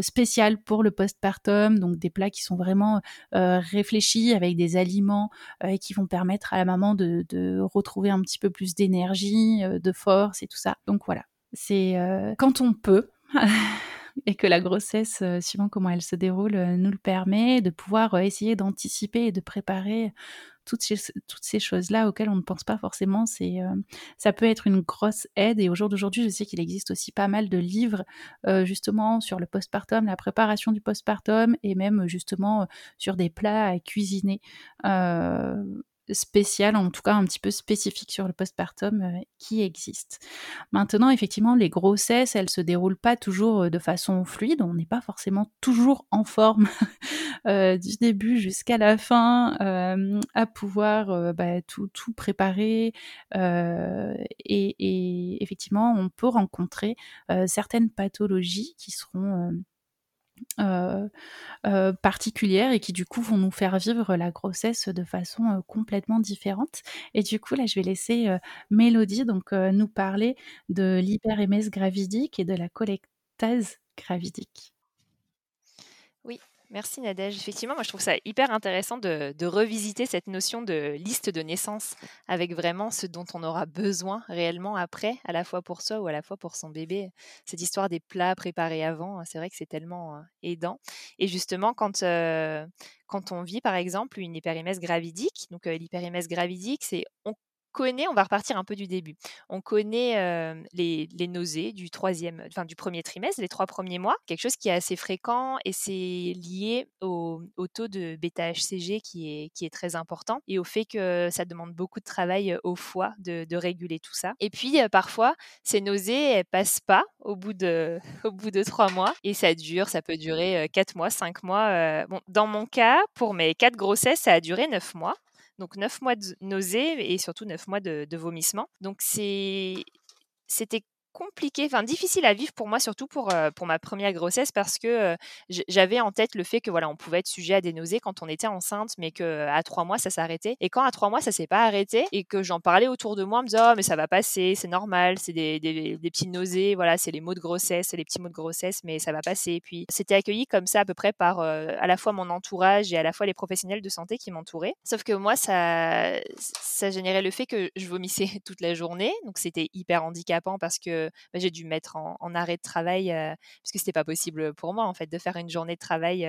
spéciaux pour le postpartum, donc des plats qui sont vraiment réfléchis avec des aliments qui vont permettre à la maman de retrouver un petit peu plus d'énergie, de force et tout ça. Donc voilà, c'est euh, quand on peut. *laughs* et que la grossesse, euh, suivant comment elle se déroule, euh, nous le permet, de pouvoir essayer d'anticiper et de préparer toutes ces, toutes ces choses-là auxquelles on ne pense pas forcément. C'est, ça peut être une grosse aide. Et au jour d'aujourd'hui, je sais qu'il existe aussi pas mal de livres justement sur le postpartum, la préparation du postpartum et même justement sur des plats à cuisiner spécial, en tout cas un petit peu spécifique sur le postpartum euh, qui existe. Maintenant, effectivement, les grossesses, elles se déroulent pas toujours euh, de façon fluide. On n'est pas forcément toujours en forme *laughs* euh, du début jusqu'à la fin à pouvoir bah, tout, tout, préparer. Et, effectivement, on peut rencontrer certaines pathologies qui seront euh, euh, particulières et qui du coup vont nous faire vivre la grossesse de façon euh, complètement différente. Et du coup, là, je vais laisser Mélodie donc nous parler de l'hyperémèse gravidique et de la collectase gravidique. Merci Nadège. Effectivement, moi je trouve ça hyper intéressant de, revisiter cette notion de liste de naissance avec vraiment ce dont on aura besoin réellement après, à la fois pour soi ou à la fois pour son bébé. Cette histoire des plats préparés avant, c'est vrai que c'est tellement euh, aidant. Et justement, quand, euh, quand on vit par exemple une hyperémèse gravidique, donc euh, gravidique, c'est connaît, on va repartir un peu du début. On connaît les, nausées du troisième, enfin du premier trimestre, les trois premiers mois, quelque chose qui est assez fréquent et c'est lié au, taux de bêta-HCG qui est, qui est très important et au fait que ça demande beaucoup de travail au foie de, réguler tout ça. Et puis parfois, ces nausées, elles passent pas au bout de, *laughs* au bout de trois mois et ça dure, ça peut durer quatre mois, cinq mois. Dans mon cas, pour mes quatre grossesses, ça a duré neuf mois. Donc neuf mois de nausées et surtout neuf mois de, vomissements. Donc c'était compliqué, enfin difficile à vivre pour moi, surtout pour, pour ma première grossesse, parce que j'avais en tête le fait que voilà, on pouvait être sujet à des nausées quand on était enceinte, mais que à trois mois ça s'arrêtait. Et quand à trois mois ça s'est pas arrêté et que j'en parlais autour de moi, en me disant oh, mais ça va passer, c'est normal, c'est des, des, des, petites nausées, voilà, c'est les mots de grossesse, c'est les petits mots de grossesse, mais ça va passer. Et puis c'était accueilli comme ça à peu près par à la fois mon entourage et à la fois les professionnels de santé qui m'entouraient. Sauf que moi ça ça générait le fait que je vomissais *laughs* toute la journée, donc c'était hyper handicapant parce que bah, j'ai dû me mettre en, arrêt de travail parce que c'était pas possible pour moi en fait de faire une journée de travail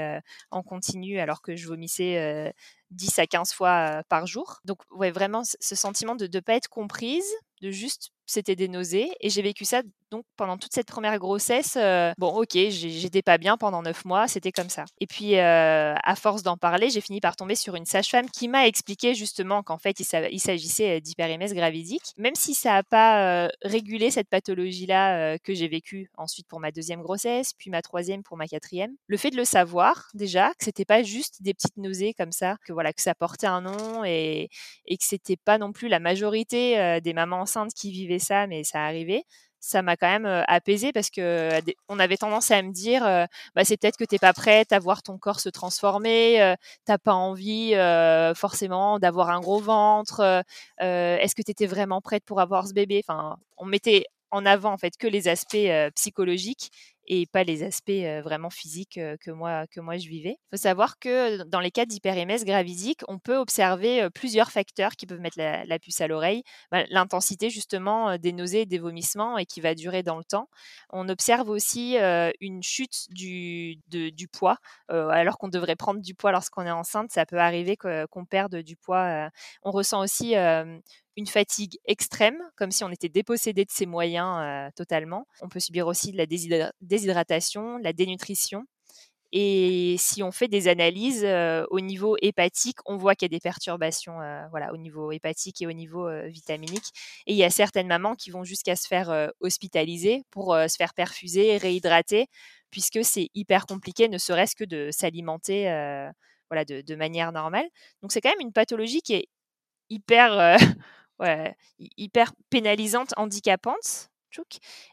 en continu alors que je vomissais 10 à 15 fois par jour. Donc ouais, vraiment ce sentiment de ne pas être comprise, de juste c'était des nausées et j'ai vécu ça Donc pendant toute cette première grossesse, bon ok, j'étais pas bien pendant neuf mois, c'était comme ça. Et puis à force d'en parler, j'ai fini par tomber sur une sage-femme qui m'a expliqué justement qu'en fait il s'agissait d'hyperémèse gravidique, même si ça n'a pas régulé cette pathologie-là que j'ai vécue ensuite pour ma deuxième grossesse, puis ma troisième pour ma quatrième. Le fait de le savoir déjà, que c'était pas juste des petites nausées comme ça, que voilà que ça portait un nom et, et que c'était pas non plus la majorité des mamans enceintes qui vivaient ça, mais ça arrivait. Ça m'a quand même apaisé parce que on avait tendance à me dire bah, c'est peut-être que tu n'es pas prête à voir ton corps se transformer, tu n'as pas envie forcément d'avoir un gros ventre, est-ce que tu étais vraiment prête pour avoir ce bébé? Enfin, on mettait en avant en fait que les aspects psychologiques et pas les aspects vraiment physiques que moi que moi je vivais. Il faut savoir que dans les cas d'hyperémèse gravidique, on peut observer plusieurs facteurs qui peuvent mettre la, puce à l'oreille. Bah, l'intensité justement des nausées et des vomissements et qui va durer dans le temps. On observe aussi une chute du, du poids, alors qu'on devrait prendre du poids lorsqu'on est enceinte. Ça peut arriver qu'on perde du poids. On ressent aussi une fatigue extrême, comme si on était dépossédé de ses moyens euh, totalement. On peut subir aussi de la déshydratation, de la dénutrition. Et si on fait des analyses euh, au niveau hépatique, on voit qu'il y a des perturbations euh, voilà, au niveau hépatique et au niveau vitaminique. Et il y a certaines mamans qui vont jusqu'à se faire hospitaliser pour se faire perfuser, réhydrater, puisque c'est hyper compliqué, ne serait-ce que de s'alimenter voilà, de, de, manière normale. Donc c'est quand même une pathologie qui est hyper ouais, hyper pénalisante, handicapante.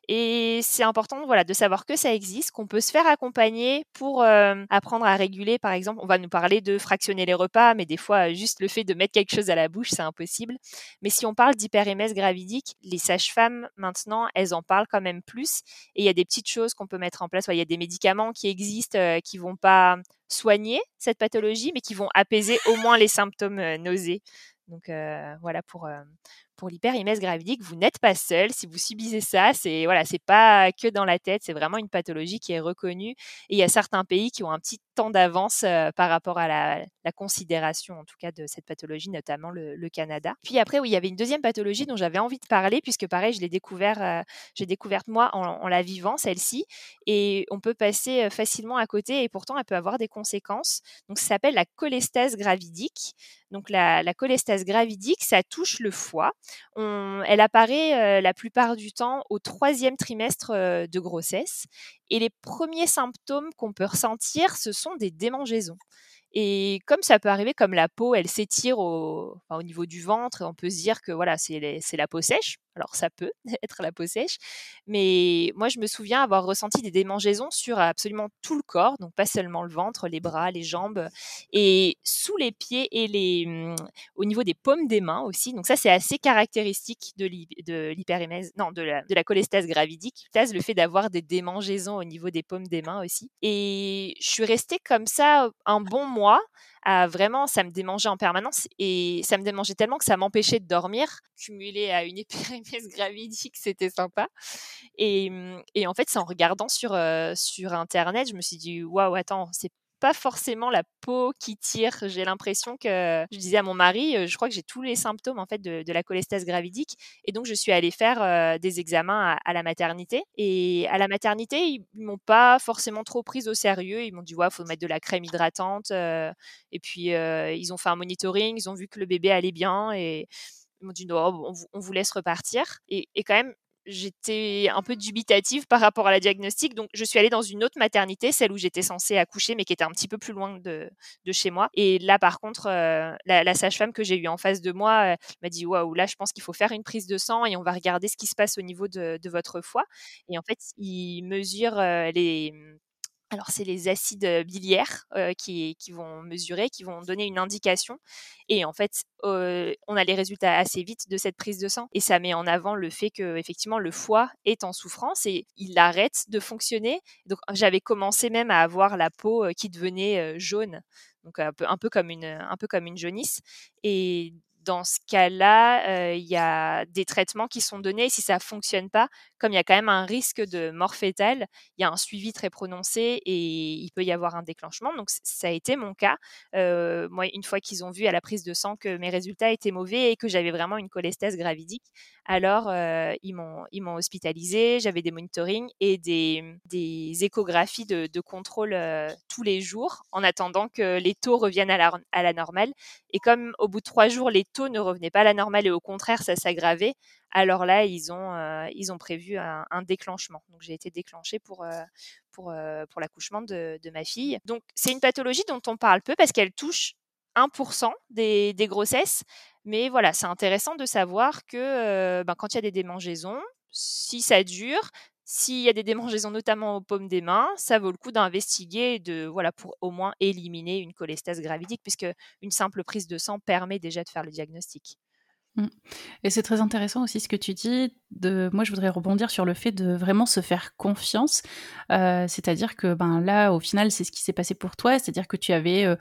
Et c'est important voilà, de savoir que ça existe, qu'on peut se faire accompagner pour apprendre à réguler. Par exemple, on va nous parler de fractionner les repas, mais des fois, juste le fait de mettre quelque chose à la bouche, c'est impossible. Mais si on parle d'hyperémèse gravidique, les sages-femmes, maintenant, elles en parlent quand même plus. Et il y a des petites choses qu'on peut mettre en place. Il y a des médicaments qui existent qui vont pas soigner cette pathologie, mais qui vont apaiser au moins les symptômes nausées. Donc voilà pour pour l'hyperimèse gravidique, vous n'êtes pas seul. Si vous subissez ça, c'est voilà, c'est pas que dans la tête, c'est vraiment une pathologie qui est reconnue. Et il y a certains pays qui ont un petit temps d'avance par rapport à la, considération, en tout cas, de cette pathologie, notamment le, Canada. Puis après, oui, il y avait une deuxième pathologie dont j'avais envie de parler, puisque pareil, je l'ai découvert, j'ai découverte moi en, la vivant, celle-ci, et on peut passer facilement à côté, et pourtant, elle peut avoir des conséquences. Donc, ça s'appelle la cholestase gravidique. Donc, la, la cholestase gravidique, ça touche le foie. Elle apparaît la plupart du temps au troisième trimestre de grossesse. Et les premiers symptômes qu'on peut ressentir, ce sont des démangeaisons. Et comme ça peut arriver, comme la peau, elle s'étire au, au, niveau du ventre, on peut se dire que voilà, c'est la peau sèche. Alors ça peut *laughs* être la peau sèche, mais moi je me souviens avoir ressenti des démangeaisons sur absolument tout le corps, donc pas seulement le ventre, les bras, les jambes, et sous les pieds et les, mmh, au niveau des paumes des mains aussi. Donc ça c'est assez caractéristique de l'hyperémèse, non de la, de la cholestase gravidique, le fait d'avoir des démangeaisons au niveau des paumes des mains aussi. Et je suis restée comme ça un bon mois vraiment, ça me démangeait en permanence et ça me démangeait tellement que ça m'empêchait de dormir. Cumulé à une *laughs* épirémèse gravidique, c'était sympa. Et, mmh, et, en fait, c'est en regardant sur, euh, sur Internet, je me suis dit, waouh, attends, c'est pas forcément la peau qui tire. J'ai l'impression que je disais à mon mari, je crois que j'ai tous les symptômes en fait de, la cholestase gravidique, et donc je suis allée faire des examens à, la maternité. Et à la maternité, ils m'ont pas forcément trop prise au sérieux. Ils m'ont dit ouais, faut mettre de la crème hydratante. et puis ils ont fait un monitoring, ils ont vu que le bébé allait bien et ils m'ont dit on, vous laisse repartir. Et quand même, j'étais un peu dubitative par rapport à la diagnostic. Donc, je suis allée dans une autre maternité, celle où j'étais censée accoucher, mais qui était un petit peu plus loin de, chez moi. Et là, par contre, euh, la, sage-femme que j'ai eue en face de moi euh, m'a dit Waouh, là, je pense qu'il faut faire une prise de sang et on va regarder ce qui se passe au niveau de, de votre foie. Et en fait, il mesure euh, les alors, c'est les acides biliaires qui, vont mesurer, qui vont donner une indication. Et en fait, on a les résultats assez vite de cette prise de sang. Et ça met en avant le fait que, effectivement, le foie est en souffrance et il arrête de fonctionner. Donc, j'avais commencé même à avoir la peau qui devenait jaune. Donc, un peu, comme, une, un peu comme une jaunisse. Et dans ce cas-là, il y a des traitements qui sont donnés. Si ça fonctionne pas, comme il y a quand même un risque de mort fétale, il y a un suivi très prononcé et il peut y avoir un déclenchement. Donc ça a été mon cas. moi, une fois qu'ils ont vu à la prise de sang que mes résultats étaient mauvais et que j'avais vraiment une cholestase gravidique, alors ils m'ont ils m'ont hospitalisé. J'avais des monitorings et des, échographies de, contrôle tous les jours en attendant que les taux reviennent à la, à la normale. Et comme au bout de trois jours les ne revenaient pas à la normale et au contraire ça s'aggravait, alors là, ils ont, euh, ils ont prévu un, déclenchement. Donc j'ai été déclenchée pour, euh, pour, euh, pour l'accouchement de, ma fille. Donc c'est une pathologie dont on parle peu parce qu'elle touche 1% des, des, grossesses. Mais voilà, c'est intéressant de savoir que ben, quand il y a des démangeaisons, si ça dure, s'il y a des démangeaisons notamment aux paumes des mains, ça vaut le coup d'investiguer de voilà pour au moins éliminer une cholestase gravidique puisque une simple prise de sang permet déjà de faire le diagnostic. Mmh. Et c'est très intéressant aussi ce que tu dis. De, moi, je voudrais rebondir sur le fait de vraiment se faire confiance. Euh, c'est-à-dire que ben là, au final, c'est ce qui s'est passé pour toi. C'est-à-dire que tu avais euh,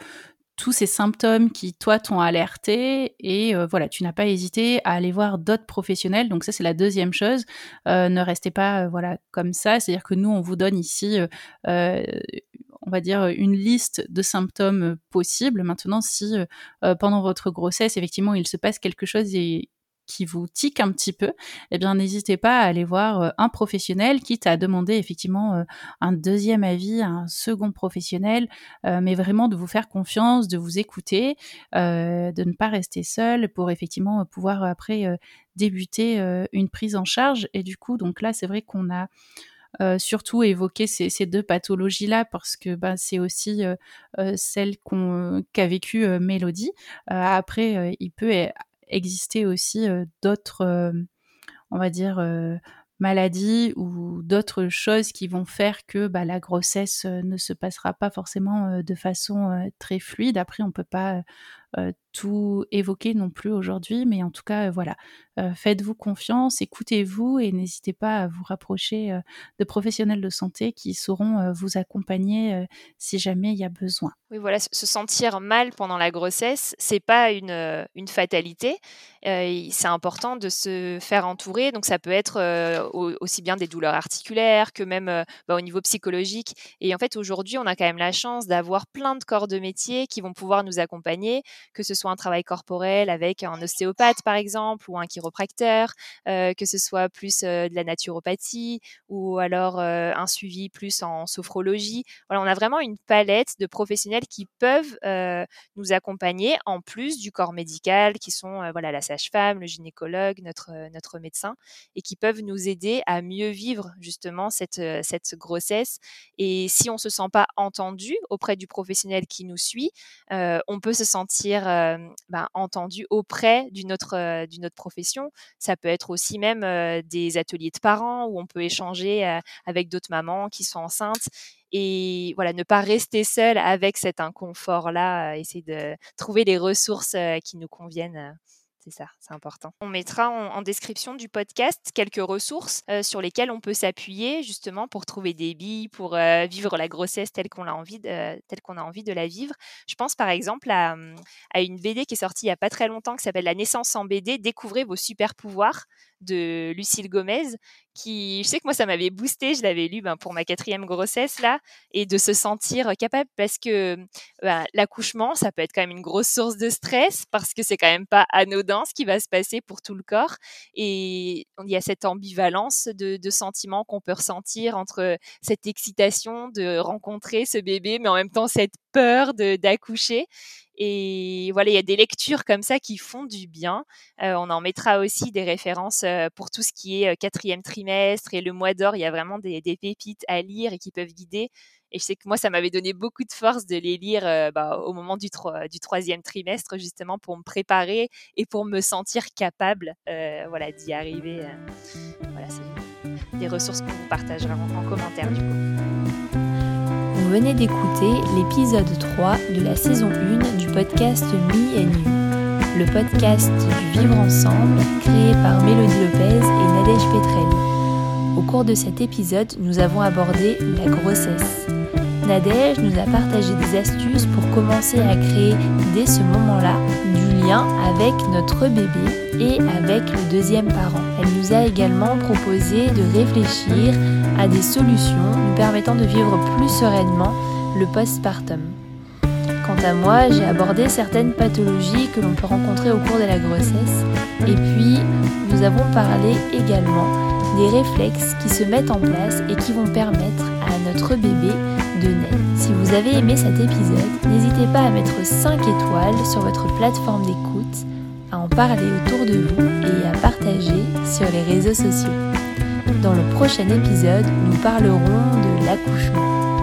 tous ces symptômes qui, toi, t'ont alerté et euh, voilà, tu n'as pas hésité à aller voir d'autres professionnels. Donc ça, c'est la deuxième chose. ne restez pas voilà comme ça. C'est-à-dire que nous, on vous donne ici on va dire, une liste de symptômes possibles. Maintenant, si euh, pendant votre grossesse, effectivement, il se passe quelque chose et qui vous tique un petit peu, eh bien n'hésitez pas à aller voir un professionnel, quitte à demander effectivement un deuxième avis, un second professionnel, mais vraiment de vous faire confiance, de vous écouter, de ne pas rester seul pour effectivement pouvoir après débuter une prise en charge. Et du coup, donc là, c'est vrai qu'on a euh, surtout évoquer ces, deux pathologies-là parce que ben, c'est aussi euh, euh celle qu'a vécu euh, Mélodie. après, il peut e-, exister aussi d'autres, on va dire, maladies ou d'autres choses qui vont faire que bah, la grossesse ne se passera pas forcément de façon très fluide. Après, on peut pas tout évoquer non plus aujourd'hui, mais en tout cas, voilà, faites-vous confiance, écoutez-vous et n'hésitez pas à vous rapprocher de professionnels de santé qui sauront vous accompagner si jamais il y a besoin. Oui, voilà, se sentir mal pendant la grossesse, c'est pas une, une fatalité. c'est important de se faire entourer. Donc, ça peut être aussi bien des douleurs articulaires que même bah, au niveau psychologique. Et en fait, aujourd'hui, on a quand même la chance d'avoir plein de corps de métier qui vont pouvoir nous accompagner que ce soit un travail corporel avec un ostéopathe par exemple ou un chiropracteur, euh, que ce soit plus euh, de la naturopathie ou alors euh, un suivi plus en sophrologie. Voilà, on a vraiment une palette de professionnels qui peuvent nous accompagner en plus du corps médical qui sont voilà la sage-femme, le gynécologue, notre notre médecin et qui peuvent nous aider à mieux vivre justement cette cette grossesse et si on se sent pas entendu auprès du professionnel qui nous suit, on peut se sentir ben, entendu auprès d'une autre, autre profession. Ça peut être aussi même des ateliers de parents où on peut échanger avec d'autres mamans qui sont enceintes et voilà, ne pas rester seul avec cet inconfort-là, essayer de trouver les ressources qui nous conviennent. C'est ça, c'est important. On mettra en, description du podcast quelques ressources euh, sur lesquelles on peut s'appuyer justement pour trouver des billes, pour euh, vivre la grossesse telle qu'on a envie de, telle qu'on a envie de la vivre. Je pense par exemple à, à une BD qui est sortie il n'y a pas très longtemps qui s'appelle La naissance en BD. Découvrez vos super pouvoirs de Lucille Gomez, qui, je sais que moi, ça m'avait boosté, je l'avais lu ben, pour ma quatrième grossesse, là, et de se sentir capable, parce que ben, l'accouchement, ça peut être quand même une grosse source de stress, parce que c'est quand même pas anodin ce qui va se passer pour tout le corps, et il y a cette ambivalence de, de sentiments qu'on peut ressentir entre cette excitation de rencontrer ce bébé, mais en même temps cette peur d'accoucher. Et voilà, il y a des lectures comme ça qui font du bien. Euh, on en mettra aussi des références euh, pour tout ce qui est euh, quatrième trimestre et le mois d'or. Il y a vraiment des, pépites à lire et qui peuvent guider. Et je sais que moi, ça m'avait donné beaucoup de force de les lire bah, au moment du, du, troisième trimestre, justement, pour me préparer et pour me sentir capable voilà, d'y arriver. voilà, c'est des ressources qu'on vous partagera en, en commentaire. Vous venez d'écouter l'épisode 3 de la saison 1 du podcast Me and You, le podcast du Vivre Ensemble créé par Mélodie Lopez et Nadège Petrel. Au cours de cet épisode, nous avons abordé la grossesse. Nadège nous a partagé des astuces pour commencer à créer dès ce moment-là du avec notre bébé et avec le deuxième parent. Elle nous a également proposé de réfléchir à des solutions nous permettant de vivre plus sereinement le postpartum. Quant à moi, j'ai abordé certaines pathologies que l'on peut rencontrer au cours de la grossesse et puis nous avons parlé également des réflexes qui se mettent en place et qui vont permettre à notre bébé Si vous avez aimé cet épisode, n'hésitez pas à mettre 5 étoiles sur votre plateforme d'écoute, à en parler autour de vous et à partager sur les réseaux sociaux. Dans le prochain épisode, nous parlerons de l'accouchement.